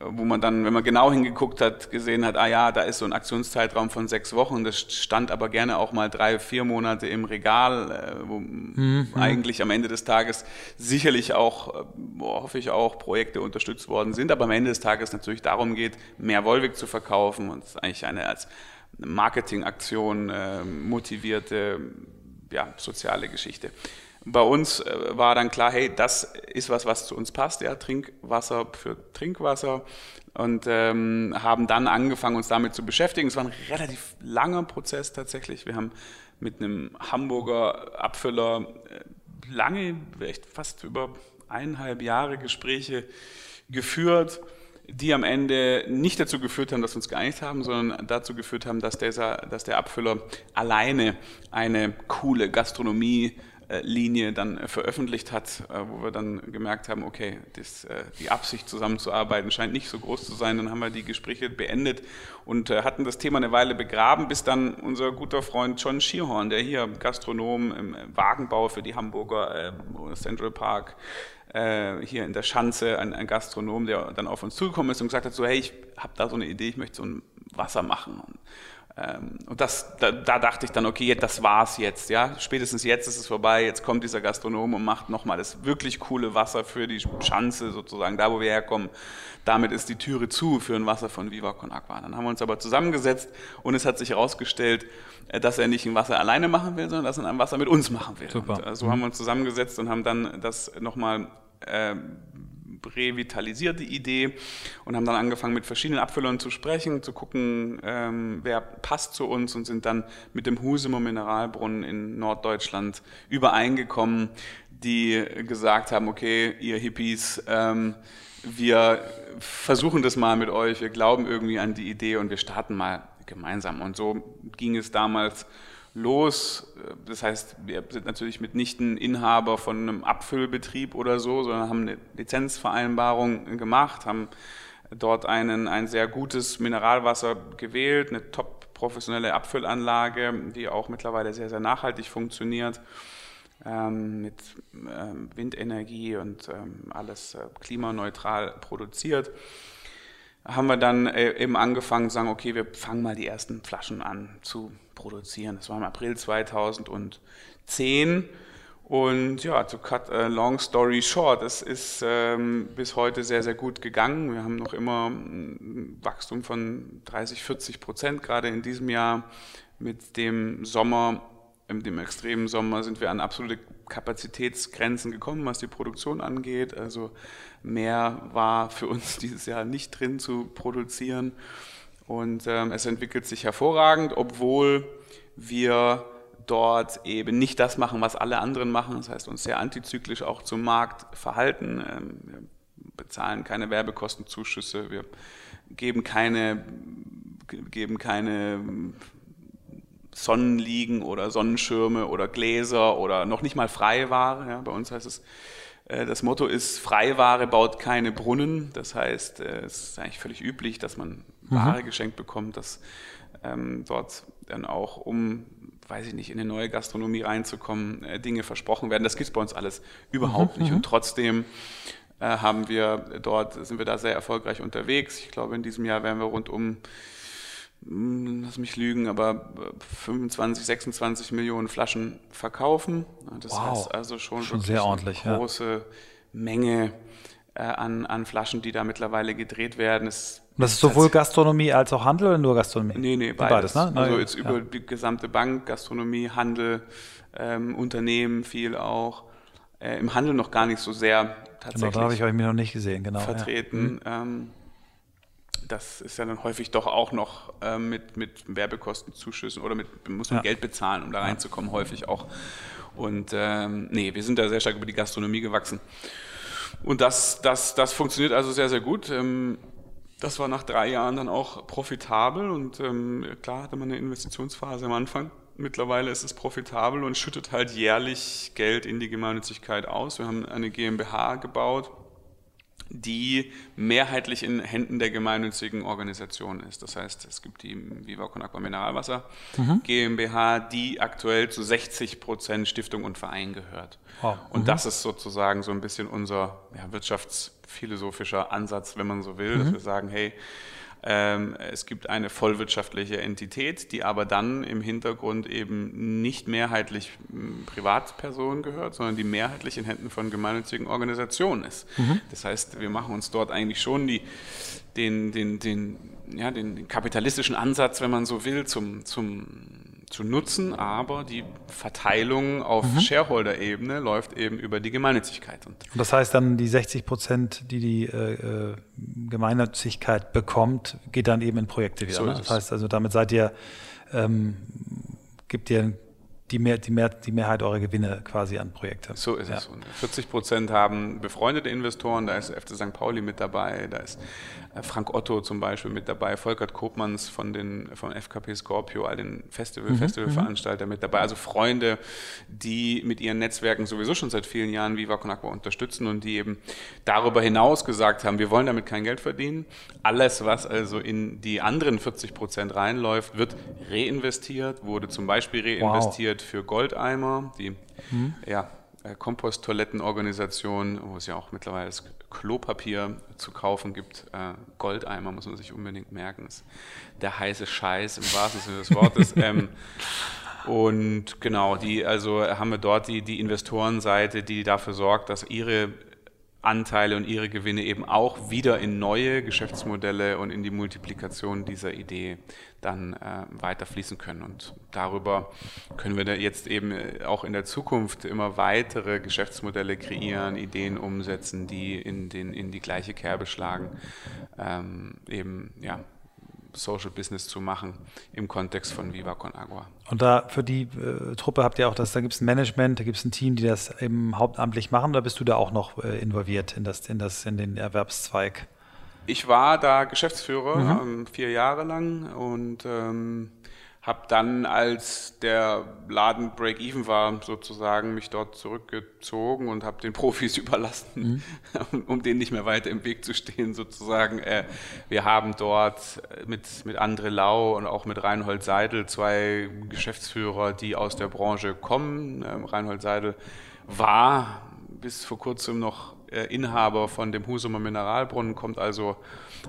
wo man dann, wenn man genau hingeguckt hat, gesehen hat, ah ja, da ist so ein Aktionszeitraum von sechs Wochen, das stand aber gerne auch mal drei, vier Monate im Regal, äh, wo mhm. eigentlich am Ende des Tages sicherlich auch, äh, hoffe ich auch, Projekte unterstützt worden sind, aber am Ende des Tages natürlich darum geht, mehr Wolwig zu verkaufen und es ist eigentlich eine als Marketingaktion äh, motivierte ja, soziale Geschichte. Bei uns äh, war dann klar, hey, das ist was, was zu uns passt, ja, Trinkwasser für Trinkwasser und ähm, haben dann angefangen, uns damit zu beschäftigen. Es war ein relativ langer Prozess tatsächlich. Wir haben mit einem Hamburger Abfüller äh, lange, echt fast über eineinhalb Jahre Gespräche geführt die am Ende nicht dazu geführt haben, dass wir uns geeinigt haben, sondern dazu geführt haben, dass, dieser, dass der Abfüller alleine eine coole Gastronomie Linie dann veröffentlicht hat, äh, wo wir dann gemerkt haben, okay, das, äh, die Absicht zusammenzuarbeiten scheint nicht so groß zu sein. Dann haben wir die Gespräche beendet und äh, hatten das Thema eine Weile begraben, bis dann unser guter Freund John Schierhorn, der hier Gastronom im Wagenbau für die Hamburger Central Park hier in der Schanze, ein, ein, Gastronom, der dann auf uns zugekommen ist und gesagt hat, so hey, ich habe da so eine Idee, ich möchte so ein Wasser machen. Ähm, und das, da, da, dachte ich dann, okay, das war's jetzt, ja. Spätestens jetzt ist es vorbei, jetzt kommt dieser Gastronom und macht nochmal das wirklich coole Wasser für die Schanze sozusagen, da wo wir herkommen. Damit ist die Türe zu für ein Wasser von Viva Con Aqua. Dann haben wir uns aber zusammengesetzt und es hat sich herausgestellt, äh, dass er nicht ein Wasser alleine machen will, sondern dass er ein Wasser mit uns machen will. Super. Und äh, so haben wir uns zusammengesetzt und haben dann das nochmal äh, revitalisiert die Idee und haben dann angefangen mit verschiedenen Abfüllern zu sprechen, zu gucken, ähm, wer passt zu uns und sind dann mit dem Husumer Mineralbrunnen in Norddeutschland übereingekommen, die gesagt haben, okay, ihr Hippies, ähm, wir versuchen das mal mit euch, wir glauben irgendwie an die Idee und wir starten mal gemeinsam. Und so ging es damals los. Das heißt, wir sind natürlich mitnichten Inhaber von einem Abfüllbetrieb oder so, sondern haben eine Lizenzvereinbarung gemacht, haben dort einen, ein sehr gutes Mineralwasser gewählt, eine top professionelle Abfüllanlage, die auch mittlerweile sehr, sehr nachhaltig funktioniert, ähm, mit ähm, Windenergie und ähm, alles äh, klimaneutral produziert haben wir dann äh, eben angefangen zu sagen, okay, wir fangen mal die ersten Flaschen an zu produzieren. Das war im April 2010. Und ja, to cut a long story short, es ist ähm, bis heute sehr, sehr gut gegangen. Wir haben noch immer ein Wachstum von 30, 40 Prozent. Gerade in diesem Jahr mit dem Sommer, mit dem extremen Sommer sind wir an absolute Kapazitätsgrenzen gekommen, was die Produktion angeht. Also mehr war für uns dieses Jahr nicht drin zu produzieren. Und ähm, es entwickelt sich hervorragend, obwohl wir dort eben nicht das machen, was alle anderen machen. Das heißt, uns sehr antizyklisch auch zum Markt verhalten. Ähm, wir bezahlen keine Werbekostenzuschüsse, wir geben keine, geben keine Sonnenliegen oder Sonnenschirme oder Gläser oder noch nicht mal Freiware. Ja, bei uns heißt es, äh, das Motto ist, Freiware baut keine Brunnen. Das heißt, äh, es ist eigentlich völlig üblich, dass man Ware mhm. geschenkt bekommt, dass ähm, dort dann auch, um, weiß ich nicht, in eine neue Gastronomie reinzukommen, äh, Dinge versprochen werden. Das gibt es bei uns alles überhaupt mhm. nicht. Und mhm. trotzdem äh, haben wir dort, sind wir da sehr erfolgreich unterwegs. Ich glaube, in diesem Jahr werden wir rund um hm, lass mich lügen, aber 25, 26 Millionen Flaschen verkaufen. Das wow. heißt also schon,
schon sehr ordentlich,
eine große ja. Menge äh, an, an Flaschen, die da mittlerweile gedreht werden.
Es das ist sowohl Gastronomie als auch Handel oder nur Gastronomie?
Nee, nee, beides. beides ne? Also jetzt ja. über die gesamte Bank, Gastronomie, Handel, ähm, Unternehmen viel auch. Äh, Im Handel noch gar nicht so sehr tatsächlich. Genau,
da habe ich euch mir noch nicht gesehen, genau.
Vertreten. Ja. Mhm. Ähm, das ist ja dann häufig doch auch noch äh, mit, mit Werbekostenzuschüssen oder mit, muss man ja. Geld bezahlen, um da reinzukommen, häufig auch. Und ähm, nee, wir sind da sehr stark über die Gastronomie gewachsen. Und das, das, das funktioniert also sehr, sehr gut. Ähm, das war nach drei Jahren dann auch profitabel und ähm, klar hatte man eine Investitionsphase am Anfang. Mittlerweile ist es profitabel und schüttet halt jährlich Geld in die Gemeinnützigkeit aus. Wir haben eine GmbH gebaut, die mehrheitlich in Händen der gemeinnützigen Organisation ist. Das heißt, es gibt die Viva Con Aqua Mineralwasser mhm. GmbH, die aktuell zu 60 Prozent Stiftung und Verein gehört. Oh. Und mhm. das ist sozusagen so ein bisschen unser ja, wirtschaftsphilosophischer Ansatz, wenn man so will, mhm. dass wir sagen, hey, es gibt eine vollwirtschaftliche Entität, die aber dann im Hintergrund eben nicht mehrheitlich hm, Privatpersonen gehört, sondern die mehrheitlich in Händen von gemeinnützigen Organisationen ist. Mhm. Das heißt, wir machen uns dort eigentlich schon die, den, den, den, ja, den kapitalistischen Ansatz, wenn man so will, zum, zum zu nutzen, aber die Verteilung auf mhm. Shareholder-Ebene läuft eben über die Gemeinnützigkeit.
Und, das heißt dann, die 60 Prozent, die die äh, äh, Gemeinnützigkeit bekommt, geht dann eben in Projekte wieder. So ne? Das heißt also, damit seid ihr, ähm, gibt ihr die, mehr, die, mehr, die Mehrheit eurer Gewinne quasi an Projekte.
So ist ja. es. Und 40 Prozent haben befreundete Investoren, da ist FC St. Pauli mit dabei, da ist Frank Otto zum Beispiel mit dabei, Volkert Kopmanns von den, von FKP Scorpio, all den Festival, mhm. Festivalveranstalter mit dabei. Also Freunde, die mit ihren Netzwerken sowieso schon seit vielen Jahren Viva Con Agua unterstützen und die eben darüber hinaus gesagt haben, wir wollen damit kein Geld verdienen. Alles, was also in die anderen 40 Prozent reinläuft, wird reinvestiert, wurde zum Beispiel reinvestiert wow. für Goldeimer, die mhm. ja, äh, Komposttoilettenorganisation, wo es ja auch mittlerweile das Klopapier zu kaufen gibt. Äh, Goldeimer muss man sich unbedingt merken. Das ist der heiße Scheiß im wahrsten Sinne des Wortes. ähm, und genau, die, also haben wir dort die, die Investorenseite, die dafür sorgt, dass ihre Anteile und ihre Gewinne eben auch wieder in neue Geschäftsmodelle und in die Multiplikation dieser Idee dann äh, weiter fließen können. Und darüber können wir jetzt eben äh, auch in der Zukunft immer weitere Geschäftsmodelle kreieren, Ideen umsetzen, die in, den, in die gleiche Kerbe schlagen. Ähm, eben, ja, Social Business zu machen im Kontext von Viva Con Agua.
Und da für die äh, Truppe habt ihr auch das, da gibt es ein Management, da gibt es ein Team, die das eben hauptamtlich machen, oder bist du da auch noch äh, involviert in das, in das, in den Erwerbszweig?
Ich war da Geschäftsführer mhm. ähm, vier Jahre lang und ähm, habe dann, als der Laden Break-Even war, sozusagen mich dort zurückgezogen und habe den Profis überlassen, mhm. um denen nicht mehr weiter im Weg zu stehen, sozusagen. Äh, wir haben dort mit, mit André Lau und auch mit Reinhold Seidel zwei Geschäftsführer, die aus der Branche kommen. Ähm, Reinhold Seidel war bis vor kurzem noch äh, Inhaber von dem Husumer Mineralbrunnen, kommt also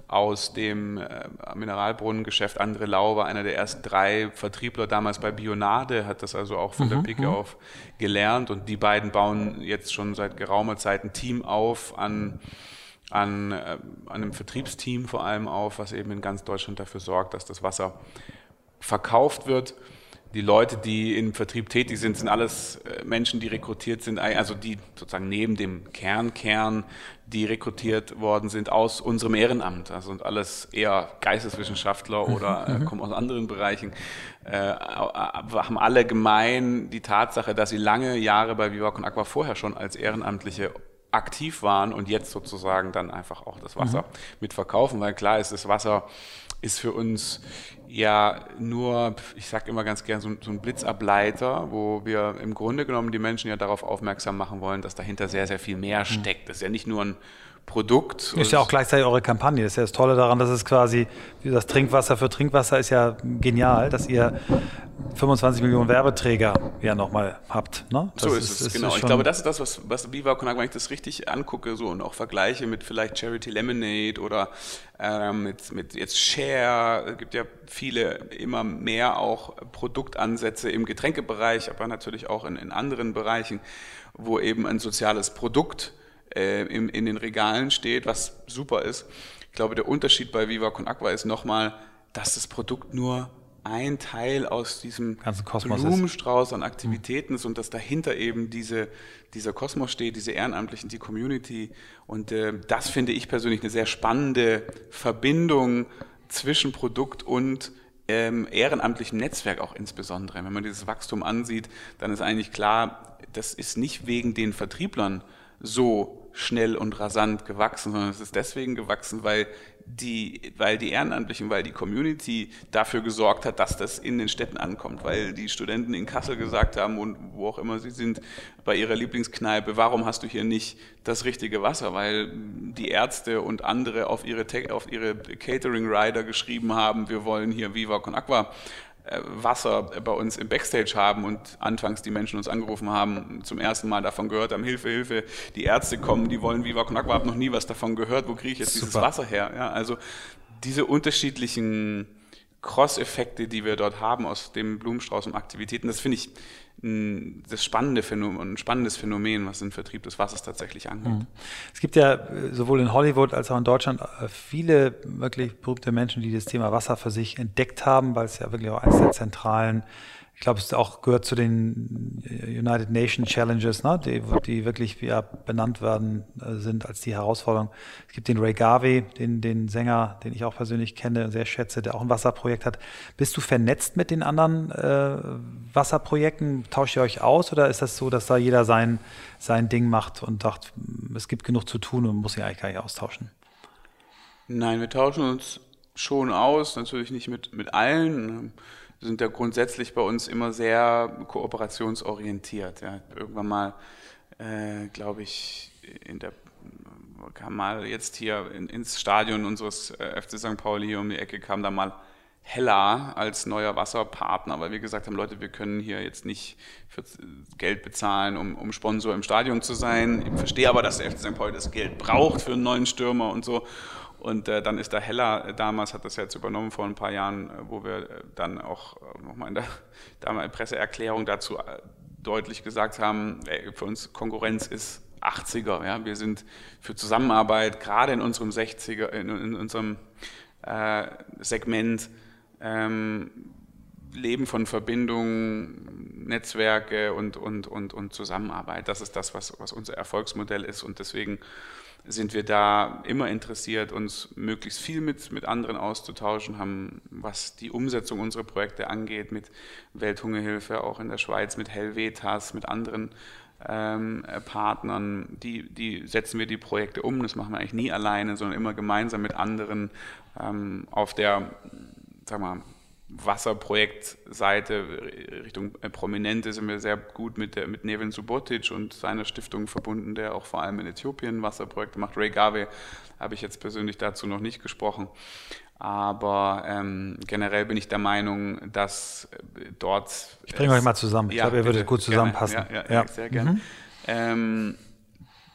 aus dem äh, Mineralbrunnengeschäft. André Lau war einer der ersten drei Vertriebler damals bei Bionade, hat das also auch von mhm, der Pike mhm. auf gelernt und die beiden bauen jetzt schon seit geraumer Zeit ein Team auf an an, äh, an einem Vertriebsteam vor allem auf, was eben in ganz Deutschland dafür sorgt, dass das Wasser verkauft wird die Leute, die im Vertrieb tätig sind, sind alles äh, Menschen, die rekrutiert sind, also die sozusagen neben dem Kernkern, die rekrutiert worden sind aus unserem Ehrenamt. Also sind alles eher Geisteswissenschaftler mhm, oder äh, mhm. kommen aus anderen Bereichen, äh, haben alle gemein die Tatsache, dass sie lange Jahre bei Viva Con Aqua vorher schon als Ehrenamtliche aktiv waren und jetzt sozusagen dann einfach auch das Wasser mhm. mitverkaufen, weil klar ist, das Wasser ist für uns ja nur, ich sage immer ganz gern, so, so, ein Blitzableiter, wo wir im Grunde genommen die Menschen ja darauf aufmerksam machen wollen, dass dahinter sehr, sehr viel mehr mhm. steckt. Das ist ja nicht nur ein Produkt.
Ist ja auch gleichzeitig eure Kampagne. Das ist ja das Tolle daran, dass es quasi, das Trinkwasser für Trinkwasser ist ja genial, dass ihr 25 Millionen Werbeträger ja nochmal habt.
Ne? So ist, ist es, ist genau. Ist ich glaube, das ist das, was, was Viva Con wenn ich das richtig angucke so, und auch vergleiche mit vielleicht Charity Lemonade oder äh, mit, mit jetzt Share. Es gibt ja viele, immer mehr auch Produktansätze im Getränkebereich, aber natürlich auch in, in anderen Bereichen, wo eben ein soziales Produkt äh, in, in den Regalen steht, was super ist. Ich glaube, der Unterschied bei Viva Con Aqua ist nochmal, dass das Produkt nur ein Teil aus diesem Blumenstrauß an Aktivitäten ist und dass dahinter eben diese, dieser Kosmos steht, diese Ehrenamtlichen, die Community. Und äh, das finde ich persönlich eine sehr spannende Verbindung zwischen Produkt und ähm, ehrenamtlichem Netzwerk auch insbesondere. Wenn man dieses Wachstum ansieht, dann ist eigentlich klar, das ist nicht wegen den Vertrieblern so schnell und rasant gewachsen, sondern es ist deswegen gewachsen, weil die, weil die Ehrenamtlichen, weil die Community dafür gesorgt hat, dass das in den Städten ankommt, weil die Studenten in Kassel gesagt haben und wo auch immer sie sind, bei ihrer Lieblingskneipe, warum hast du hier nicht das richtige Wasser? Weil die Ärzte und andere auf ihre, auf ihre Catering-Rider geschrieben haben, wir wollen hier Viva Con Aqua Wasser bei uns im Backstage haben und anfangs die Menschen uns angerufen haben, zum ersten Mal davon gehört haben, Hilfe, Hilfe, die Ärzte kommen, die wollen Viva Con Agua, habe noch nie was davon gehört, wo kriege ich jetzt Super. dieses Wasser her? Ja, also diese unterschiedlichen Cross-Effekte, die wir dort haben aus dem Blumenstrauß und Aktivitäten, das finde ich das spannende Phänomen, ein spannendes Phänomen, was den Vertrieb des Wassers tatsächlich angeht. Mhm.
Es gibt ja äh, sowohl in Hollywood als auch in Deutschland äh, viele wirklich berühmte Menschen, die das Thema Wasser für sich entdeckt haben, weil es ja wirklich auch eines der zentralen glaube, es auch gehört zu den United Nations Challenges, ne, die, die wirklich ja, benannt werden äh, sind als die Herausforderung. Es gibt den Ray Garvey, den, den Sänger, den ich auch persönlich kenne und sehr schätze, der auch ein Wasserprojekt hat. Bist du vernetzt mit den anderen äh, Wasserprojekten? Tauscht ihr euch aus oder ist das so, dass da jeder sein, sein Ding macht und sagt, es gibt genug zu tun und muss sich eigentlich gar nicht austauschen?
Nein, wir tauschen uns schon aus, natürlich nicht mit, mit allen sind ja grundsätzlich bei uns immer sehr kooperationsorientiert. Ja. Irgendwann mal, äh, glaube ich, in der kam mal jetzt hier in, ins Stadion unseres äh, FC St. Pauli hier um die Ecke kam da mal Hella als neuer Wasserpartner, weil wir gesagt haben, Leute, wir können hier jetzt nicht für Geld bezahlen, um, um Sponsor im Stadion zu sein. Ich verstehe aber, dass der FC St. Pauli das Geld braucht für einen neuen Stürmer und so. Und äh, dann ist da Heller äh, damals, hat das jetzt übernommen vor ein paar Jahren, äh, wo wir äh, dann auch äh, nochmal in der damals Presseerklärung dazu äh, deutlich gesagt haben, ey, für uns Konkurrenz ist 80er. Ja? Wir sind für Zusammenarbeit, gerade in unserem 60er, in, in unserem Segment, ähm, Leben von Verbindungen, Netzwerke und, und, und, und Zusammenarbeit. Das ist das, was, was unser Erfolgsmodell ist. Und deswegen sind wir da immer interessiert, uns möglichst viel mit, mit anderen auszutauschen, haben, was die Umsetzung unserer Projekte angeht, mit Welthungerhilfe, auch in der Schweiz, mit Helvetas, mit anderen ähm, Partnern, die, die setzen wir die Projekte um. Das machen wir eigentlich nie alleine, sondern immer gemeinsam mit anderen ähm, auf der, sag mal, Wasserprojektseite Richtung äh, Prominente sind wir sehr gut mit, der, mit Nevin Subotic und seiner Stiftung verbunden, der auch vor allem in Äthiopien Wasserprojekte macht. Ray Garvey habe ich jetzt persönlich dazu noch nicht gesprochen. Aber ähm, generell bin ich der Meinung, dass äh, dort.
Ich bringe euch mal zusammen. Ich ja, glaube, ihr würdet gut zusammenpassen.
Ja, ja, ja, sehr gerne. Mhm. Ähm,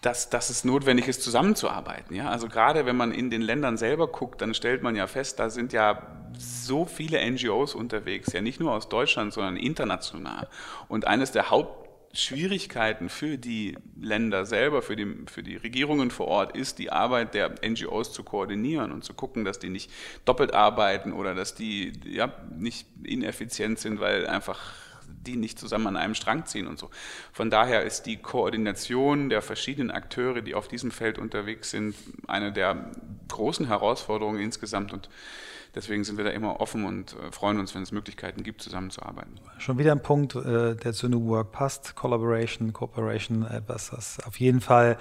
dass, dass es notwendig ist, zusammenzuarbeiten. Ja? Also gerade wenn man in den Ländern selber guckt, dann stellt man ja fest, da sind ja so viele NGOs unterwegs, ja nicht nur aus Deutschland, sondern international. Und eines der Hauptschwierigkeiten für die Länder selber, für die, für die Regierungen vor Ort, ist die Arbeit der NGOs zu koordinieren und zu gucken, dass die nicht doppelt arbeiten oder dass die ja, nicht ineffizient sind, weil einfach die nicht zusammen an einem Strang ziehen und so. Von daher ist die Koordination der verschiedenen Akteure, die auf diesem Feld unterwegs sind, eine der großen Herausforderungen insgesamt und deswegen sind wir da immer offen und äh, freuen uns, wenn es Möglichkeiten gibt, zusammenzuarbeiten.
Schon wieder ein Punkt, äh, der zu New Work passt, Collaboration, Cooperation, etwas, das auf jeden Fall,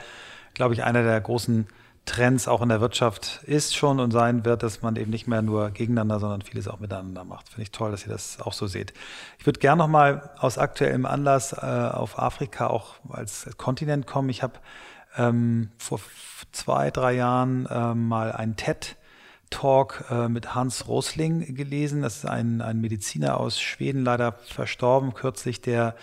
glaube ich, einer der großen Trends auch in der Wirtschaft ist schon und sein wird, dass man eben nicht mehr nur gegeneinander, sondern vieles auch miteinander macht. Finde ich toll, dass ihr das auch so seht. Ich würde gerne nochmal aus aktuellem Anlass äh, auf Afrika auch als Kontinent kommen. Ich habe ähm, vor zwei, drei Jahren äh, mal ein TED Talk äh, mit Hans Rosling gelesen. Das ist ein, ein Mediziner aus Schweden, leider verstorben kürzlich, der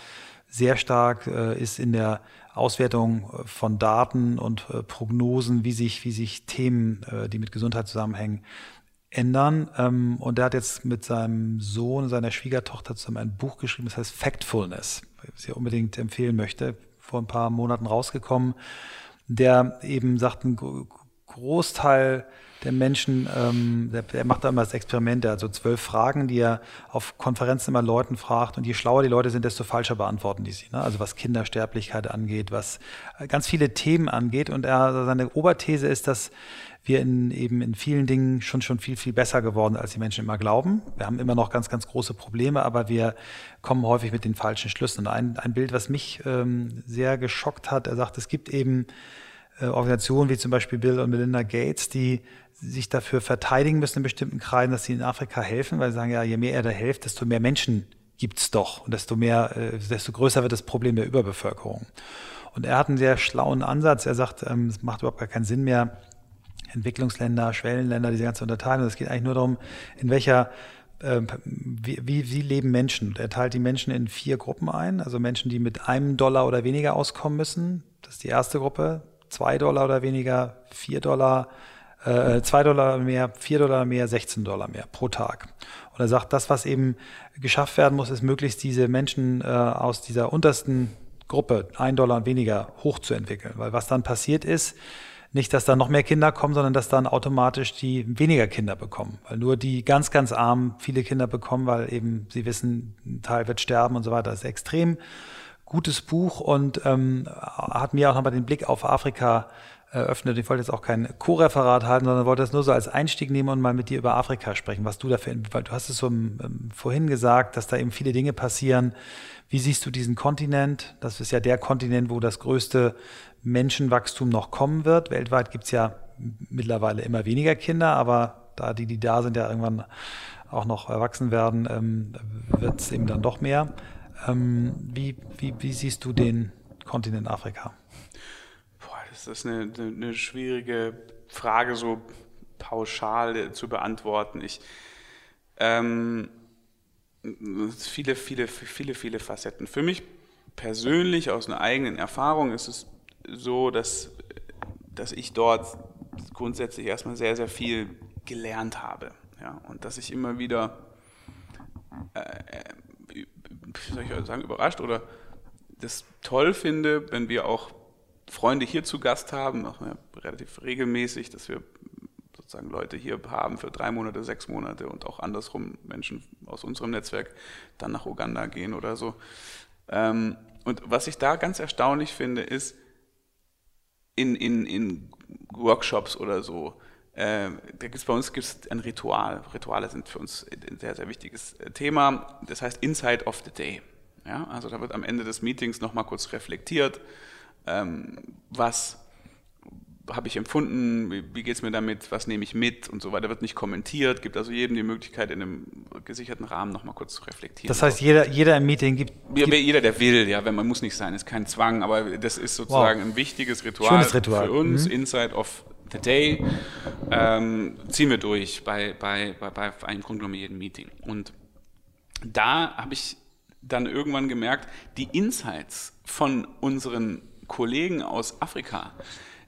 sehr stark äh, ist in der Auswertung äh, von Daten und äh, Prognosen, wie sich, wie sich Themen, äh, die mit Gesundheit zusammenhängen, ändern. Ähm, und er hat jetzt mit seinem Sohn, seiner Schwiegertochter zusammen ein Buch geschrieben, das heißt Factfulness, was ich unbedingt empfehlen möchte, vor ein paar Monaten rausgekommen, der eben sagt, ein Großteil der Menschen, ähm, der, der, macht da immer das Experiment, der hat so zwölf Fragen, die er auf Konferenzen immer Leuten fragt und je schlauer die Leute sind, desto falscher beantworten die sie. Ne? Also was Kindersterblichkeit angeht, was ganz viele Themen angeht und er, seine Oberthese ist, dass wir in, eben in vielen Dingen schon, schon viel, viel besser geworden, als die Menschen immer glauben. Wir haben immer noch ganz, ganz große Probleme, aber wir kommen häufig mit den falschen Schlüssen. Und ein, ein Bild, was mich ähm, sehr geschockt hat, er sagt, es gibt eben äh, Organisationen wie zum Beispiel Bill und Melinda Gates, die sich dafür verteidigen müssen in bestimmten Kreisen, dass sie in Afrika helfen, weil sie sagen, ja, je mehr er da hilft, desto mehr Menschen gibt's doch und desto mehr, äh, desto größer wird das Problem der Überbevölkerung. Und er hat einen sehr schlauen Ansatz. Er sagt, ähm, es macht überhaupt gar keinen Sinn mehr, Entwicklungsländer, Schwellenländer, diese ganze Unterteilung. Es geht eigentlich nur darum, in welcher äh, wie, wie, wie leben Menschen? Er teilt die Menschen in vier Gruppen ein, also Menschen, die mit einem Dollar oder weniger auskommen müssen. Das ist die erste Gruppe. Zwei Dollar oder weniger, vier Dollar, äh, zwei Dollar mehr, vier Dollar mehr, 16 Dollar mehr pro Tag. Und er sagt, das, was eben geschafft werden muss, ist möglichst diese Menschen äh, aus dieser untersten Gruppe, ein Dollar und weniger, hochzuentwickeln. Weil was dann passiert ist, nicht, dass da noch mehr Kinder kommen, sondern dass dann automatisch die weniger Kinder bekommen. Weil nur die ganz, ganz Armen viele Kinder bekommen, weil eben sie wissen, ein Teil wird sterben und so weiter. Das ist extrem gutes Buch und ähm, hat mir auch nochmal den Blick auf Afrika eröffnet. Ich wollte jetzt auch kein Co-Referat halten, sondern wollte das nur so als Einstieg nehmen und mal mit dir über Afrika sprechen, was du dafür, weil du hast es so ähm, vorhin gesagt, dass da eben viele Dinge passieren. Wie siehst du diesen Kontinent? Das ist ja der Kontinent, wo das größte Menschenwachstum noch kommen wird. Weltweit gibt es ja mittlerweile immer weniger Kinder, aber da die, die da sind, ja irgendwann auch noch erwachsen werden, ähm, wird es eben dann doch mehr. Ähm, wie, wie, wie siehst du den Kontinent Afrika?
Boah, das ist eine, eine, schwierige Frage, so pauschal zu beantworten. Ich ähm, viele, viele, viele, viele Facetten. Für mich persönlich aus einer eigenen Erfahrung ist es so, dass, dass ich dort grundsätzlich erstmal sehr, sehr viel gelernt habe. Ja, und dass ich immer wieder, äh, wie soll ich sagen, überrascht oder das toll finde, wenn wir auch Freunde hier zu Gast haben, auch relativ regelmäßig, dass wir sozusagen Leute hier haben für drei Monate, sechs Monate und auch andersrum Menschen aus unserem Netzwerk dann nach Uganda gehen oder so. Ähm, und was ich da ganz erstaunlich finde, ist, in, in, in Workshops oder so, da gibt's bei uns gibt's ein Ritual. Rituale sind für uns ein sehr, sehr wichtiges äh, Thema. Das heißt Inside of the Day. Ja, also da wird am Ende des Meetings nochmal kurz reflektiert, ähm, was habe ich empfunden, wie, wie geht es mir damit, was nehme ich mit und so weiter, wird nicht kommentiert, gibt also jedem die Möglichkeit, in einem gesicherten Rahmen nochmal kurz zu reflektieren.
Das heißt, jeder, jeder im Meeting gibt,
gibt Jeder, der will, ja, wenn man muss nicht sein, ist kein Zwang, aber das ist sozusagen wow. ein wichtiges Ritual,
Ritual,
für uns, mhm. Inside of the Day, ähm, ziehen wir durch bei, bei, bei, bei einem Grunde genommen jedem Meeting. Und da habe ich dann irgendwann gemerkt, die Insights von unseren Kollegen aus Afrika,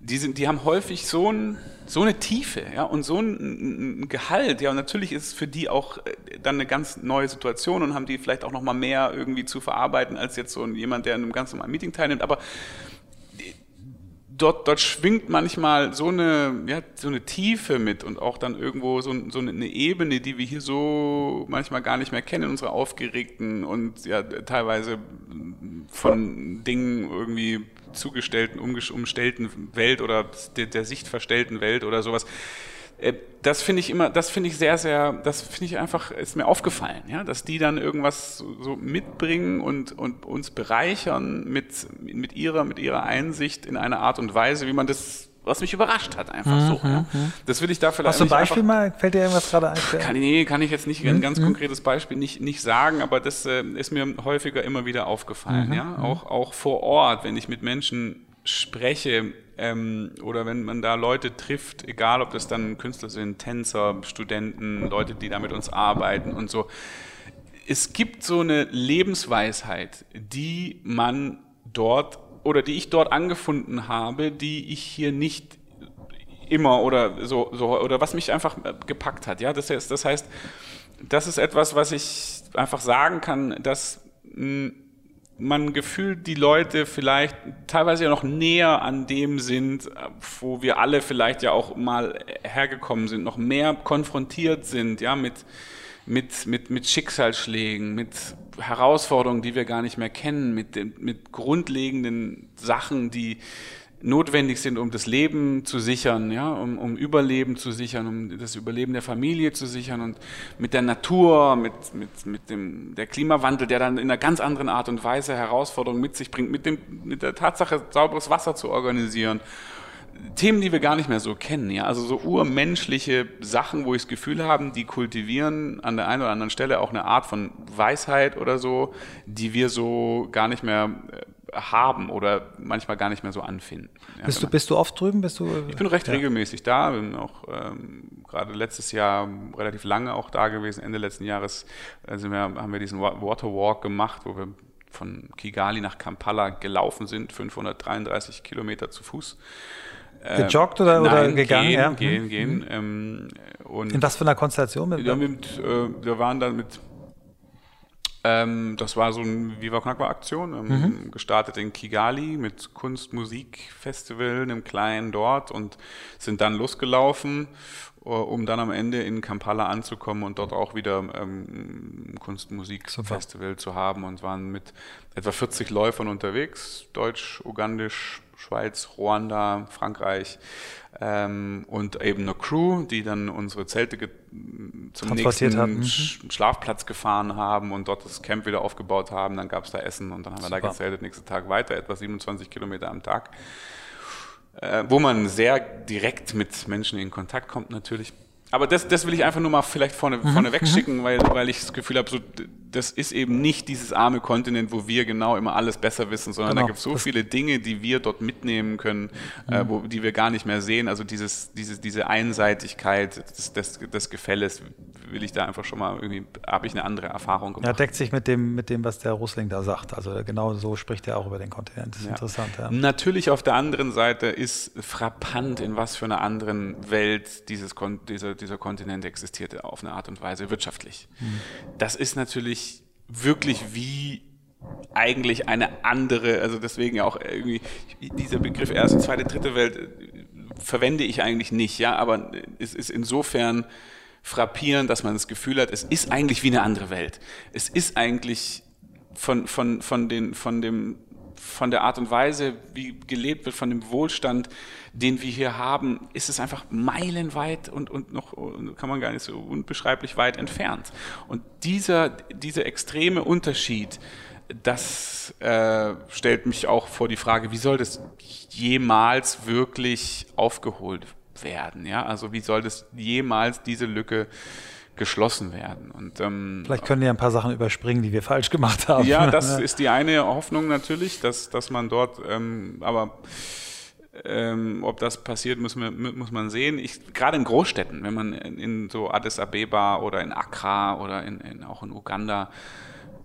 die, sind, die haben häufig so, ein, so eine Tiefe ja, und so ein, ein, Gehalt. Ja, und natürlich ist es für die auch äh, dann eine ganz neue Situation und haben die vielleicht auch noch mal mehr irgendwie zu verarbeiten als jetzt so jemand, der in einem ganz normalen Meeting teilnimmt. Aber dort, dort schwingt manchmal so eine, ja, so eine Tiefe mit und auch dann irgendwo so, so eine Ebene, die wir hier so manchmal gar nicht mehr kennen in unserer aufgeregten und ja teilweise von Dingen irgendwie zugestellten, umstellten Welt oder der, der Sicht verstellten Welt oder sowas. Äh, das finde ich immer, das finde ich sehr, sehr, das finde ich einfach, ist mir aufgefallen, ja, dass die dann irgendwas so mitbringen und, und uns bereichern mit, mit ihrer, mit ihrer Einsicht in einer Art und Weise, wie man das was mich überrascht hat, einfach mhm, so. Ja. Mhm. Das will ich da vielleicht.
Hast du ein Beispiel mal? Fällt dir irgendwas gerade ein?
Kann, nee, kann ich jetzt nicht mhm. ein ganz mhm. konkretes Beispiel nicht, nicht sagen, aber das äh, ist mir häufiger immer wieder aufgefallen. Mhm, ja? Mhm. Auch, auch vor Ort, wenn ich mit Menschen spreche, ähm, oder wenn man da Leute trifft, egal ob das dann Künstler sind, Tänzer, Studenten, Leute, die da mit uns arbeiten und so. Es gibt so eine Lebensweisheit, die man dort oder die ich dort angefunden habe, die ich hier nicht immer oder so, so oder was mich einfach gepackt hat. Ja, das heißt, das heißt, das ist etwas, was ich einfach sagen kann, dass hm, man gefühlt die Leute vielleicht teilweise ja noch näher an dem sind, wo wir alle vielleicht ja auch mal hergekommen sind, noch mehr konfrontiert sind, ja, mit, mit, mit, mit Schicksalsschlägen, mit Herausforderungen, die wir gar nicht mehr kennen, mit, mit grundlegenden Sachen, die, notwendig sind, um das Leben zu sichern, ja, um, um Überleben zu sichern, um das Überleben der Familie zu sichern und mit der Natur, mit, mit, mit dem, der Klimawandel, der dann in einer ganz anderen Art und Weise Herausforderungen mit sich bringt, mit, dem, mit der Tatsache, sauberes Wasser zu organisieren. Themen, die wir gar nicht mehr so kennen, ja, also so urmenschliche Sachen, wo ich das Gefühl habe, die kultivieren an der einen oder anderen Stelle auch eine Art von Weisheit oder so, die wir so gar nicht mehr äh, haben oder manchmal gar nicht mehr so anfinden.
Ja, bist, du, bist du oft drüben? Bist du,
ich bin recht ja. regelmäßig da, bin auch ähm, gerade letztes Jahr relativ lange auch da gewesen. Ende letzten Jahres also wir, haben wir diesen Waterwalk gemacht, wo wir von Kigali nach Kampala gelaufen sind, 533 Kilometer zu Fuß.
Gejoggt oder, Nein, oder gegangen?
Gehen,
ja.
gehen, mhm. gehen. Ähm,
und In was für einer Konstellation?
Mit, ja, mit, äh, wir waren dann mit ähm, das war so eine Viva Knackbar Aktion, ähm, mhm. gestartet in Kigali mit Kunst, Musik, Festival, einem kleinen dort und sind dann losgelaufen, uh, um dann am Ende in Kampala anzukommen und dort auch wieder ähm, Kunst, Musik, Super. Festival zu haben und waren mit etwa 40 Läufern unterwegs, deutsch, ugandisch, Schweiz, Ruanda, Frankreich ähm, und eben eine Crew, die dann unsere Zelte zum nächsten haben. Mhm. Schlafplatz gefahren haben und dort das Camp wieder aufgebaut haben. Dann gab es da Essen und dann haben Super. wir da gezeltet, nächsten Tag weiter, etwa 27 Kilometer am Tag. Äh, wo man sehr direkt mit Menschen in Kontakt kommt natürlich. Aber das, das will ich einfach nur mal vielleicht vorne, mhm. vorne wegschicken, mhm. weil, weil ich das Gefühl habe, so, das ist eben nicht dieses arme Kontinent, wo wir genau immer alles besser wissen, sondern genau. da gibt es so das viele Dinge, die wir dort mitnehmen können, mhm. äh, wo, die wir gar nicht mehr sehen. Also dieses, dieses, diese Einseitigkeit des, des, des Gefälles will ich da einfach schon mal irgendwie, habe ich eine andere Erfahrung gemacht.
Ja, deckt sich mit dem, mit dem, was der Russling da sagt. Also genau so spricht er auch über den Kontinent. Das ist ja. interessant. Ja.
Natürlich auf der anderen Seite ist frappant, in was für einer anderen Welt dieses, dieser, dieser Kontinent existierte, auf eine Art und Weise wirtschaftlich. Mhm. Das ist natürlich wirklich wie eigentlich eine andere, also deswegen auch irgendwie dieser Begriff erste, zweite, dritte Welt verwende ich eigentlich nicht, ja, aber es ist insofern frappierend, dass man das Gefühl hat, es ist eigentlich wie eine andere Welt. Es ist eigentlich von, von, von, den, von, dem, von der Art und Weise, wie gelebt wird, von dem Wohlstand, den wir hier haben, ist es einfach meilenweit und, und noch, kann man gar nicht so unbeschreiblich weit entfernt. Und dieser, dieser extreme Unterschied, das äh, stellt mich auch vor die Frage, wie soll das jemals wirklich aufgeholt werden? Ja, also wie soll das jemals diese Lücke geschlossen werden. Und,
ähm, Vielleicht können wir ein paar Sachen überspringen, die wir falsch gemacht haben.
Ja, das ist die eine Hoffnung natürlich, dass, dass man dort, ähm, aber ähm, ob das passiert, muss man, muss man sehen. Ich, gerade in Großstädten, wenn man in, in, so Addis Abeba oder in Accra oder in, in, auch in Uganda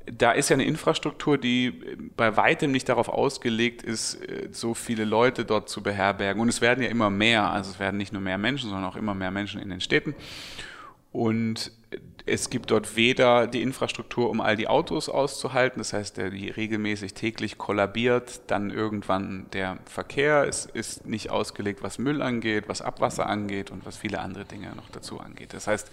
da ist ja eine Infrastruktur, die bei weitem nicht darauf ausgelegt ist, äh, so viele Leute dort zu beherbergen. Und es werden ja immer mehr, also es werden nicht nur mehr Menschen, sondern auch immer mehr Menschen in den Städten. Und es gibt dort weder die Infrastruktur, um all die Autos auszuhalten, das heißt, der die regelmäßig täglich kollabiert, dann irgendwann der Verkehr, es ist nicht ausgelegt, was Müll angeht, was Abwasser angeht und was viele andere Dinge noch dazu angeht. Das heißt,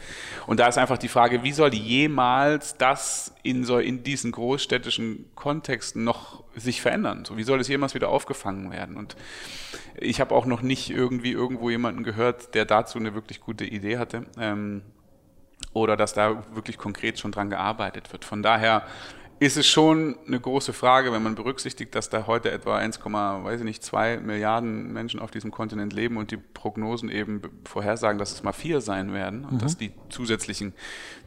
und da ist einfach die Frage, wie soll jemals das in, so, in diesen großstädtischen Kontexten noch sich verändern? So, wie soll es jemals wieder aufgefangen werden? Und ich habe auch noch nicht irgendwie irgendwo jemanden gehört, der dazu eine wirklich gute Idee hatte. Ähm, oder dass da wirklich konkret schon dran gearbeitet wird. Von daher ist es schon eine große Frage, wenn man berücksichtigt, dass da heute etwa 1, weiß ich nicht, 2 Milliarden Menschen auf diesem Kontinent leben und die Prognosen eben vorhersagen, dass es mal vier sein werden und mhm. dass die zusätzlichen,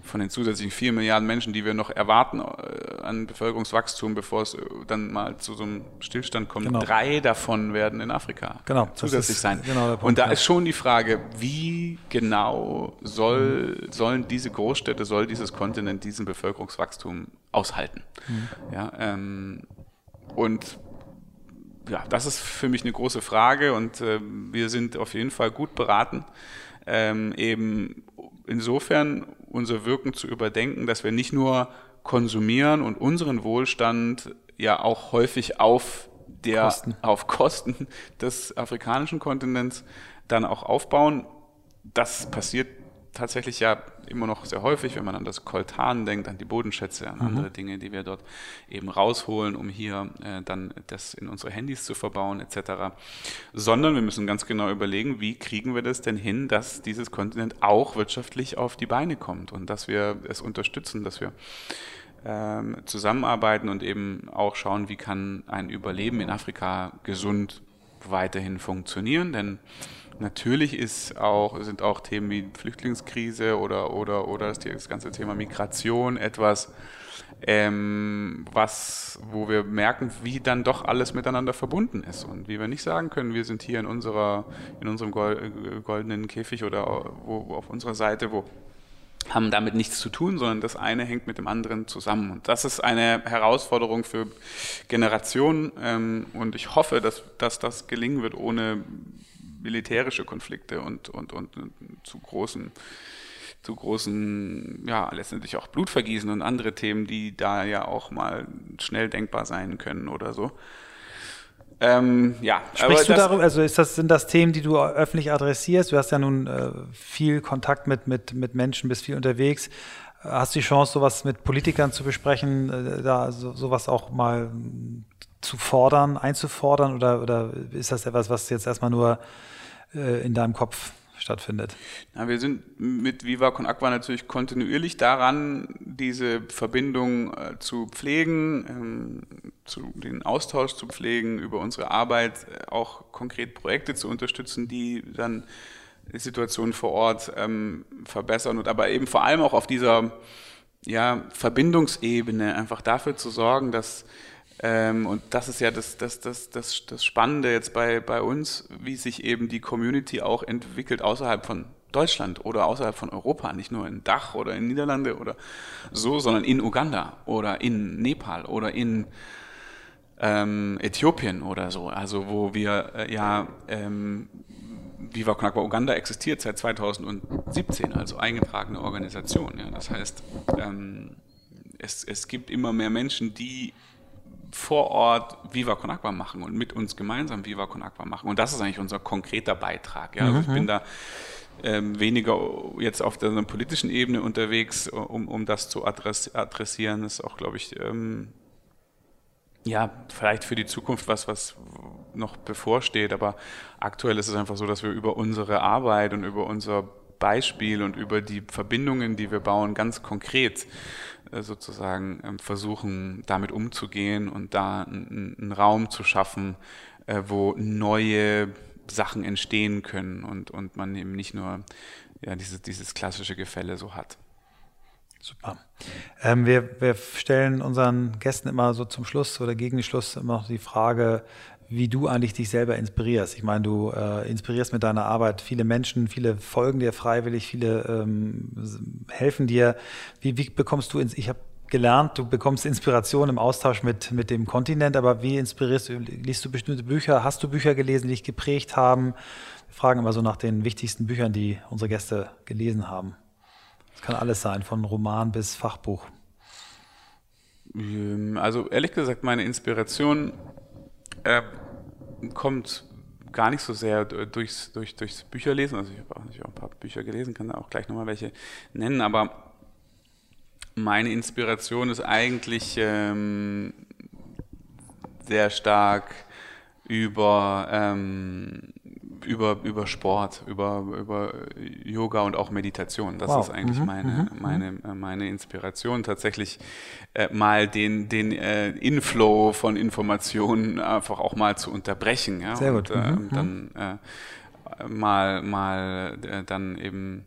von den zusätzlichen 4 Milliarden Menschen, die wir noch erwarten äh, an Bevölkerungswachstum, bevor es äh, dann mal zu so einem Stillstand kommt, genau. drei davon werden in Afrika
genau,
zusätzlich sein. Genau Punkt, und da ja. ist schon die Frage, wie genau soll, sollen diese Großstädte, soll dieses Kontinent diesen Bevölkerungswachstum aushalten. Mhm. Ja, ähm, und ja, das ist für mich eine große Frage und äh, wir sind auf jeden Fall gut beraten, ähm, eben insofern unser Wirken zu überdenken, dass wir nicht nur konsumieren und unseren Wohlstand ja auch häufig auf der Kosten. auf Kosten des afrikanischen Kontinents dann auch aufbauen. Das passiert tatsächlich ja immer noch sehr häufig, wenn man an das Koltan denkt, an die Bodenschätze, an mhm. andere Dinge, die wir dort eben rausholen, um hier äh, dann das in unsere Handys zu verbauen etc. Sondern wir müssen ganz genau überlegen, wie kriegen wir das denn hin, dass dieses Kontinent auch wirtschaftlich auf die Beine kommt und dass wir es unterstützen, dass wir ähm, zusammenarbeiten und eben auch schauen, wie kann ein Überleben in Afrika gesund weiterhin funktionieren, denn Natürlich ist auch, sind auch Themen wie Flüchtlingskrise oder, oder, oder das, ganze Thema Migration etwas, ähm, was, wo wir merken, wie dann doch alles miteinander verbunden ist und wie wir nicht sagen können, wir sind hier in unserer, in unserem goldenen Käfig oder wo, auf unserer Seite, wo haben damit nichts zu tun, sondern das eine hängt mit dem anderen zusammen. Und das ist eine Herausforderung für Generationen. Ähm, und ich hoffe, dass, dass das gelingen wird, ohne militärische Konflikte und, und, und, und zu großen zu großen, ja, letztendlich auch Blutvergießen und andere Themen, die da ja auch mal schnell denkbar sein können oder so.
Ähm, ja, Sprichst du darüber, also ist das, sind das Themen, die du öffentlich adressierst? Du hast ja nun äh, viel Kontakt mit, mit, mit Menschen, bist viel unterwegs. Hast du die Chance, sowas mit Politikern zu besprechen, äh, da so, sowas auch mal zu fordern, einzufordern? Oder, oder ist das etwas, was jetzt erstmal nur äh, in deinem Kopf stattfindet?
Na, wir sind mit Viva Con Aqua natürlich kontinuierlich daran, diese Verbindung äh, zu pflegen, ähm, zu, den Austausch zu pflegen, über unsere Arbeit äh, auch konkret Projekte zu unterstützen, die dann die Situation vor Ort ähm, verbessern und aber eben vor allem auch auf dieser ja, Verbindungsebene einfach dafür zu sorgen, dass ähm, und das ist ja das, das, das, das, das Spannende jetzt bei, bei uns, wie sich eben die Community auch entwickelt außerhalb von Deutschland oder außerhalb von Europa, nicht nur in Dach oder in Niederlande oder so, sondern in Uganda oder in Nepal oder in ähm, Äthiopien oder so. Also wo wir äh, ja ähm, Viva Agua Uganda existiert seit 2017 als eingetragene Organisation. Ja. Das heißt, ähm, es, es gibt immer mehr Menschen, die vor Ort Viva Con Agua machen und mit uns gemeinsam Viva Con Agua machen. Und das ist eigentlich unser konkreter Beitrag. Ja? Also ich bin mhm. da ähm, weniger jetzt auf der politischen Ebene unterwegs, um, um das zu adressieren. Das ist auch, glaube ich, ähm, ja, vielleicht für die Zukunft was, was noch bevorsteht. Aber aktuell ist es einfach so, dass wir über unsere Arbeit und über unser Beispiel und über die Verbindungen, die wir bauen, ganz konkret äh, sozusagen ähm, versuchen, damit umzugehen und da einen Raum zu schaffen, äh, wo neue Sachen entstehen können und, und man eben nicht nur ja, dieses, dieses klassische Gefälle so hat.
Super. Ähm, wir, wir stellen unseren Gästen immer so zum Schluss oder gegen den Schluss immer noch die Frage, wie du eigentlich dich selber inspirierst. Ich meine, du äh, inspirierst mit deiner Arbeit viele Menschen, viele folgen dir freiwillig, viele ähm, helfen dir. Wie, wie bekommst du, ins, ich habe gelernt, du bekommst Inspiration im Austausch mit, mit dem Kontinent, aber wie inspirierst du, liest du bestimmte Bücher, hast du Bücher gelesen, die dich geprägt haben? Wir fragen immer so nach den wichtigsten Büchern, die unsere Gäste gelesen haben. Das kann alles sein, von Roman bis Fachbuch.
Ähm, also ehrlich gesagt, meine Inspiration äh, kommt gar nicht so sehr durchs, durch, durchs Bücherlesen. Also ich habe auch, auch ein paar Bücher gelesen, kann da auch gleich nochmal welche nennen, aber meine Inspiration ist eigentlich ähm, sehr stark über ähm, über, über Sport, über, über Yoga und auch Meditation. Das
Wow.
ist eigentlich
Mhm,
meine,
mhm,
meine, äh, meine Inspiration, tatsächlich äh, mal den, den äh, Inflow von Informationen einfach auch mal zu unterbrechen. Ja?
Sehr gut.
Und, äh,
Mhm,
dann äh, mal, mal äh, dann eben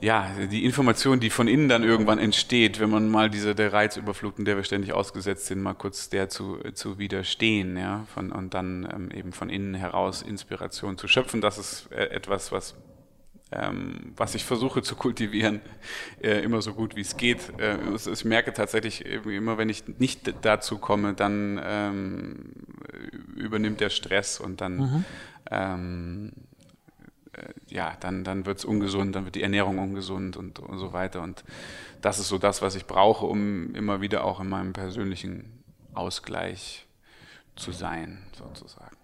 ja, die Information, die von innen dann irgendwann entsteht, wenn man mal diese der Reizüberflutung, der wir ständig ausgesetzt sind, mal kurz der zu, zu widerstehen, ja, von, und dann ähm, eben von innen heraus Inspiration zu schöpfen, das ist äh, etwas, was ähm, was ich versuche zu kultivieren, äh, immer so gut wie es geht. Äh, ich merke tatsächlich immer, wenn ich nicht dazu komme, dann ähm, übernimmt der Stress und dann ähm, ja, dann, dann wird es ungesund, dann wird die Ernährung ungesund und, und so weiter. Und das ist so das, was ich brauche, um immer wieder auch in meinem persönlichen Ausgleich zu sein, sozusagen.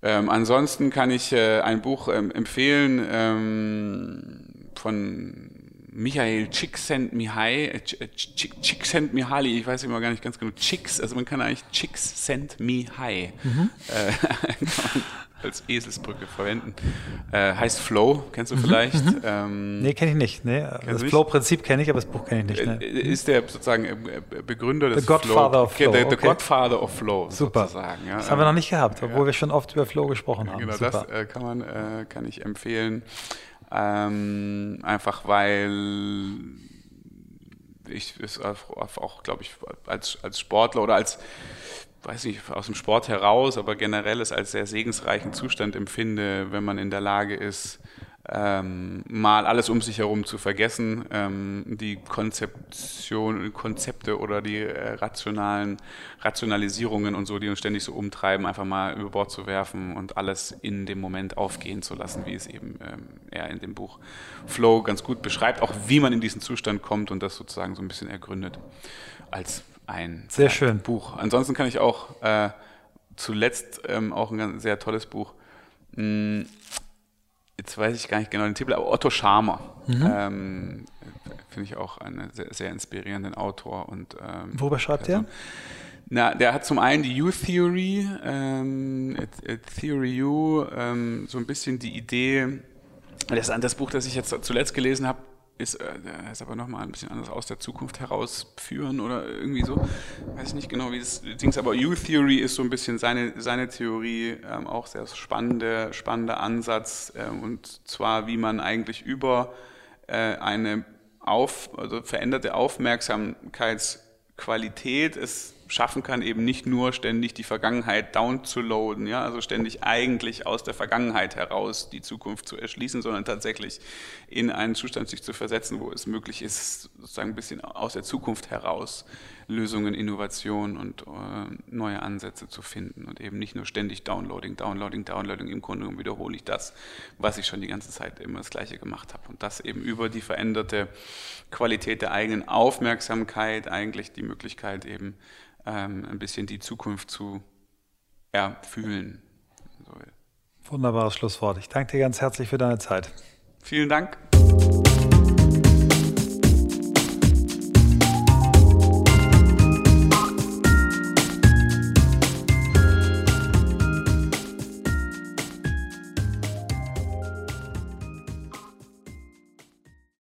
Ähm, ansonsten kann ich äh, ein Buch ähm, empfehlen ähm, von Michael Csikszentmihalyi, äh, äh, Csikszentmihalyi, ich weiß immer gar nicht ganz genau, Chicks, also man kann eigentlich Csikszentmihalyi äh, kann man als Eselsbrücke verwenden. Äh, heißt Flow, kennst du vielleicht? Ähm,
Nee, kenne ich nicht. Nee, das? Flow-Prinzip kenne ich, aber das Buch kenne ich nicht.
äh,
Ne?
ist der sozusagen äh, Begründer des
The Godfather of Flow,
Der,
okay.
Godfather of Flow,
Super.
sozusagen. Ja.
Das haben wir noch nicht gehabt, obwohl wir schon oft über Flow gesprochen haben.
Genau,
Super.
das äh, kann man, äh, kann ich empfehlen. Ähm, einfach weil ich es auch, auch glaube ich, als, als Sportler oder als, weiß nicht, aus dem Sport heraus, aber generell es als sehr segensreichen Zustand empfinde, wenn man in der Lage ist, ähm, mal alles um sich herum zu vergessen, ähm, die Konzeption, Konzepte oder die äh, rationalen Rationalisierungen und so, die uns ständig so umtreiben, einfach mal über Bord zu werfen und alles in dem Moment aufgehen zu lassen, wie es eben ähm, er in dem Buch Flow ganz gut beschreibt, auch wie man in diesen Zustand kommt und das sozusagen so ein bisschen ergründet als ein,
Sehr schön.
Buch. Ansonsten kann ich auch äh, zuletzt ähm, auch ein ganz, sehr tolles Buch mh, jetzt weiß ich gar nicht genau den Titel, aber Otto Scharmer.
Mhm.
Ähm, Finde ich auch einen sehr, sehr inspirierenden Autor. Und, ähm,
Worüber schreibt er?
Na, der hat zum einen die U-Theory, ähm, äh, äh, Theory U, ähm, so ein bisschen die Idee, das, das Buch, das ich jetzt zuletzt gelesen habe, ist, äh, ist aber nochmal ein bisschen anders aus der Zukunft herausführen oder irgendwie so. Weiß ich nicht genau, wie das Dings, aber U-Theory ist so ein bisschen seine, seine Theorie, ähm, auch sehr spannende, spannender Ansatz ähm, und zwar, wie man eigentlich über äh, eine auf, also veränderte Aufmerksamkeitsqualität es schaffen kann, eben nicht nur ständig die Vergangenheit down zu loaden, ja, also ständig eigentlich aus der Vergangenheit heraus die Zukunft zu erschließen, sondern tatsächlich in einen Zustand sich zu versetzen, wo es möglich ist, sozusagen ein bisschen aus der Zukunft heraus Lösungen, Innovationen und äh, neue Ansätze zu finden und eben nicht nur ständig Downloading, Downloading, Downloading. Im Grunde genommen wiederhole ich das, was ich schon die ganze Zeit immer das Gleiche gemacht habe. Und das eben über die veränderte Qualität der eigenen Aufmerksamkeit eigentlich die Möglichkeit eben ähm, ein bisschen die Zukunft zu erfühlen. So.
Wunderbares Schlusswort. Ich danke dir ganz herzlich für deine Zeit.
Vielen Dank.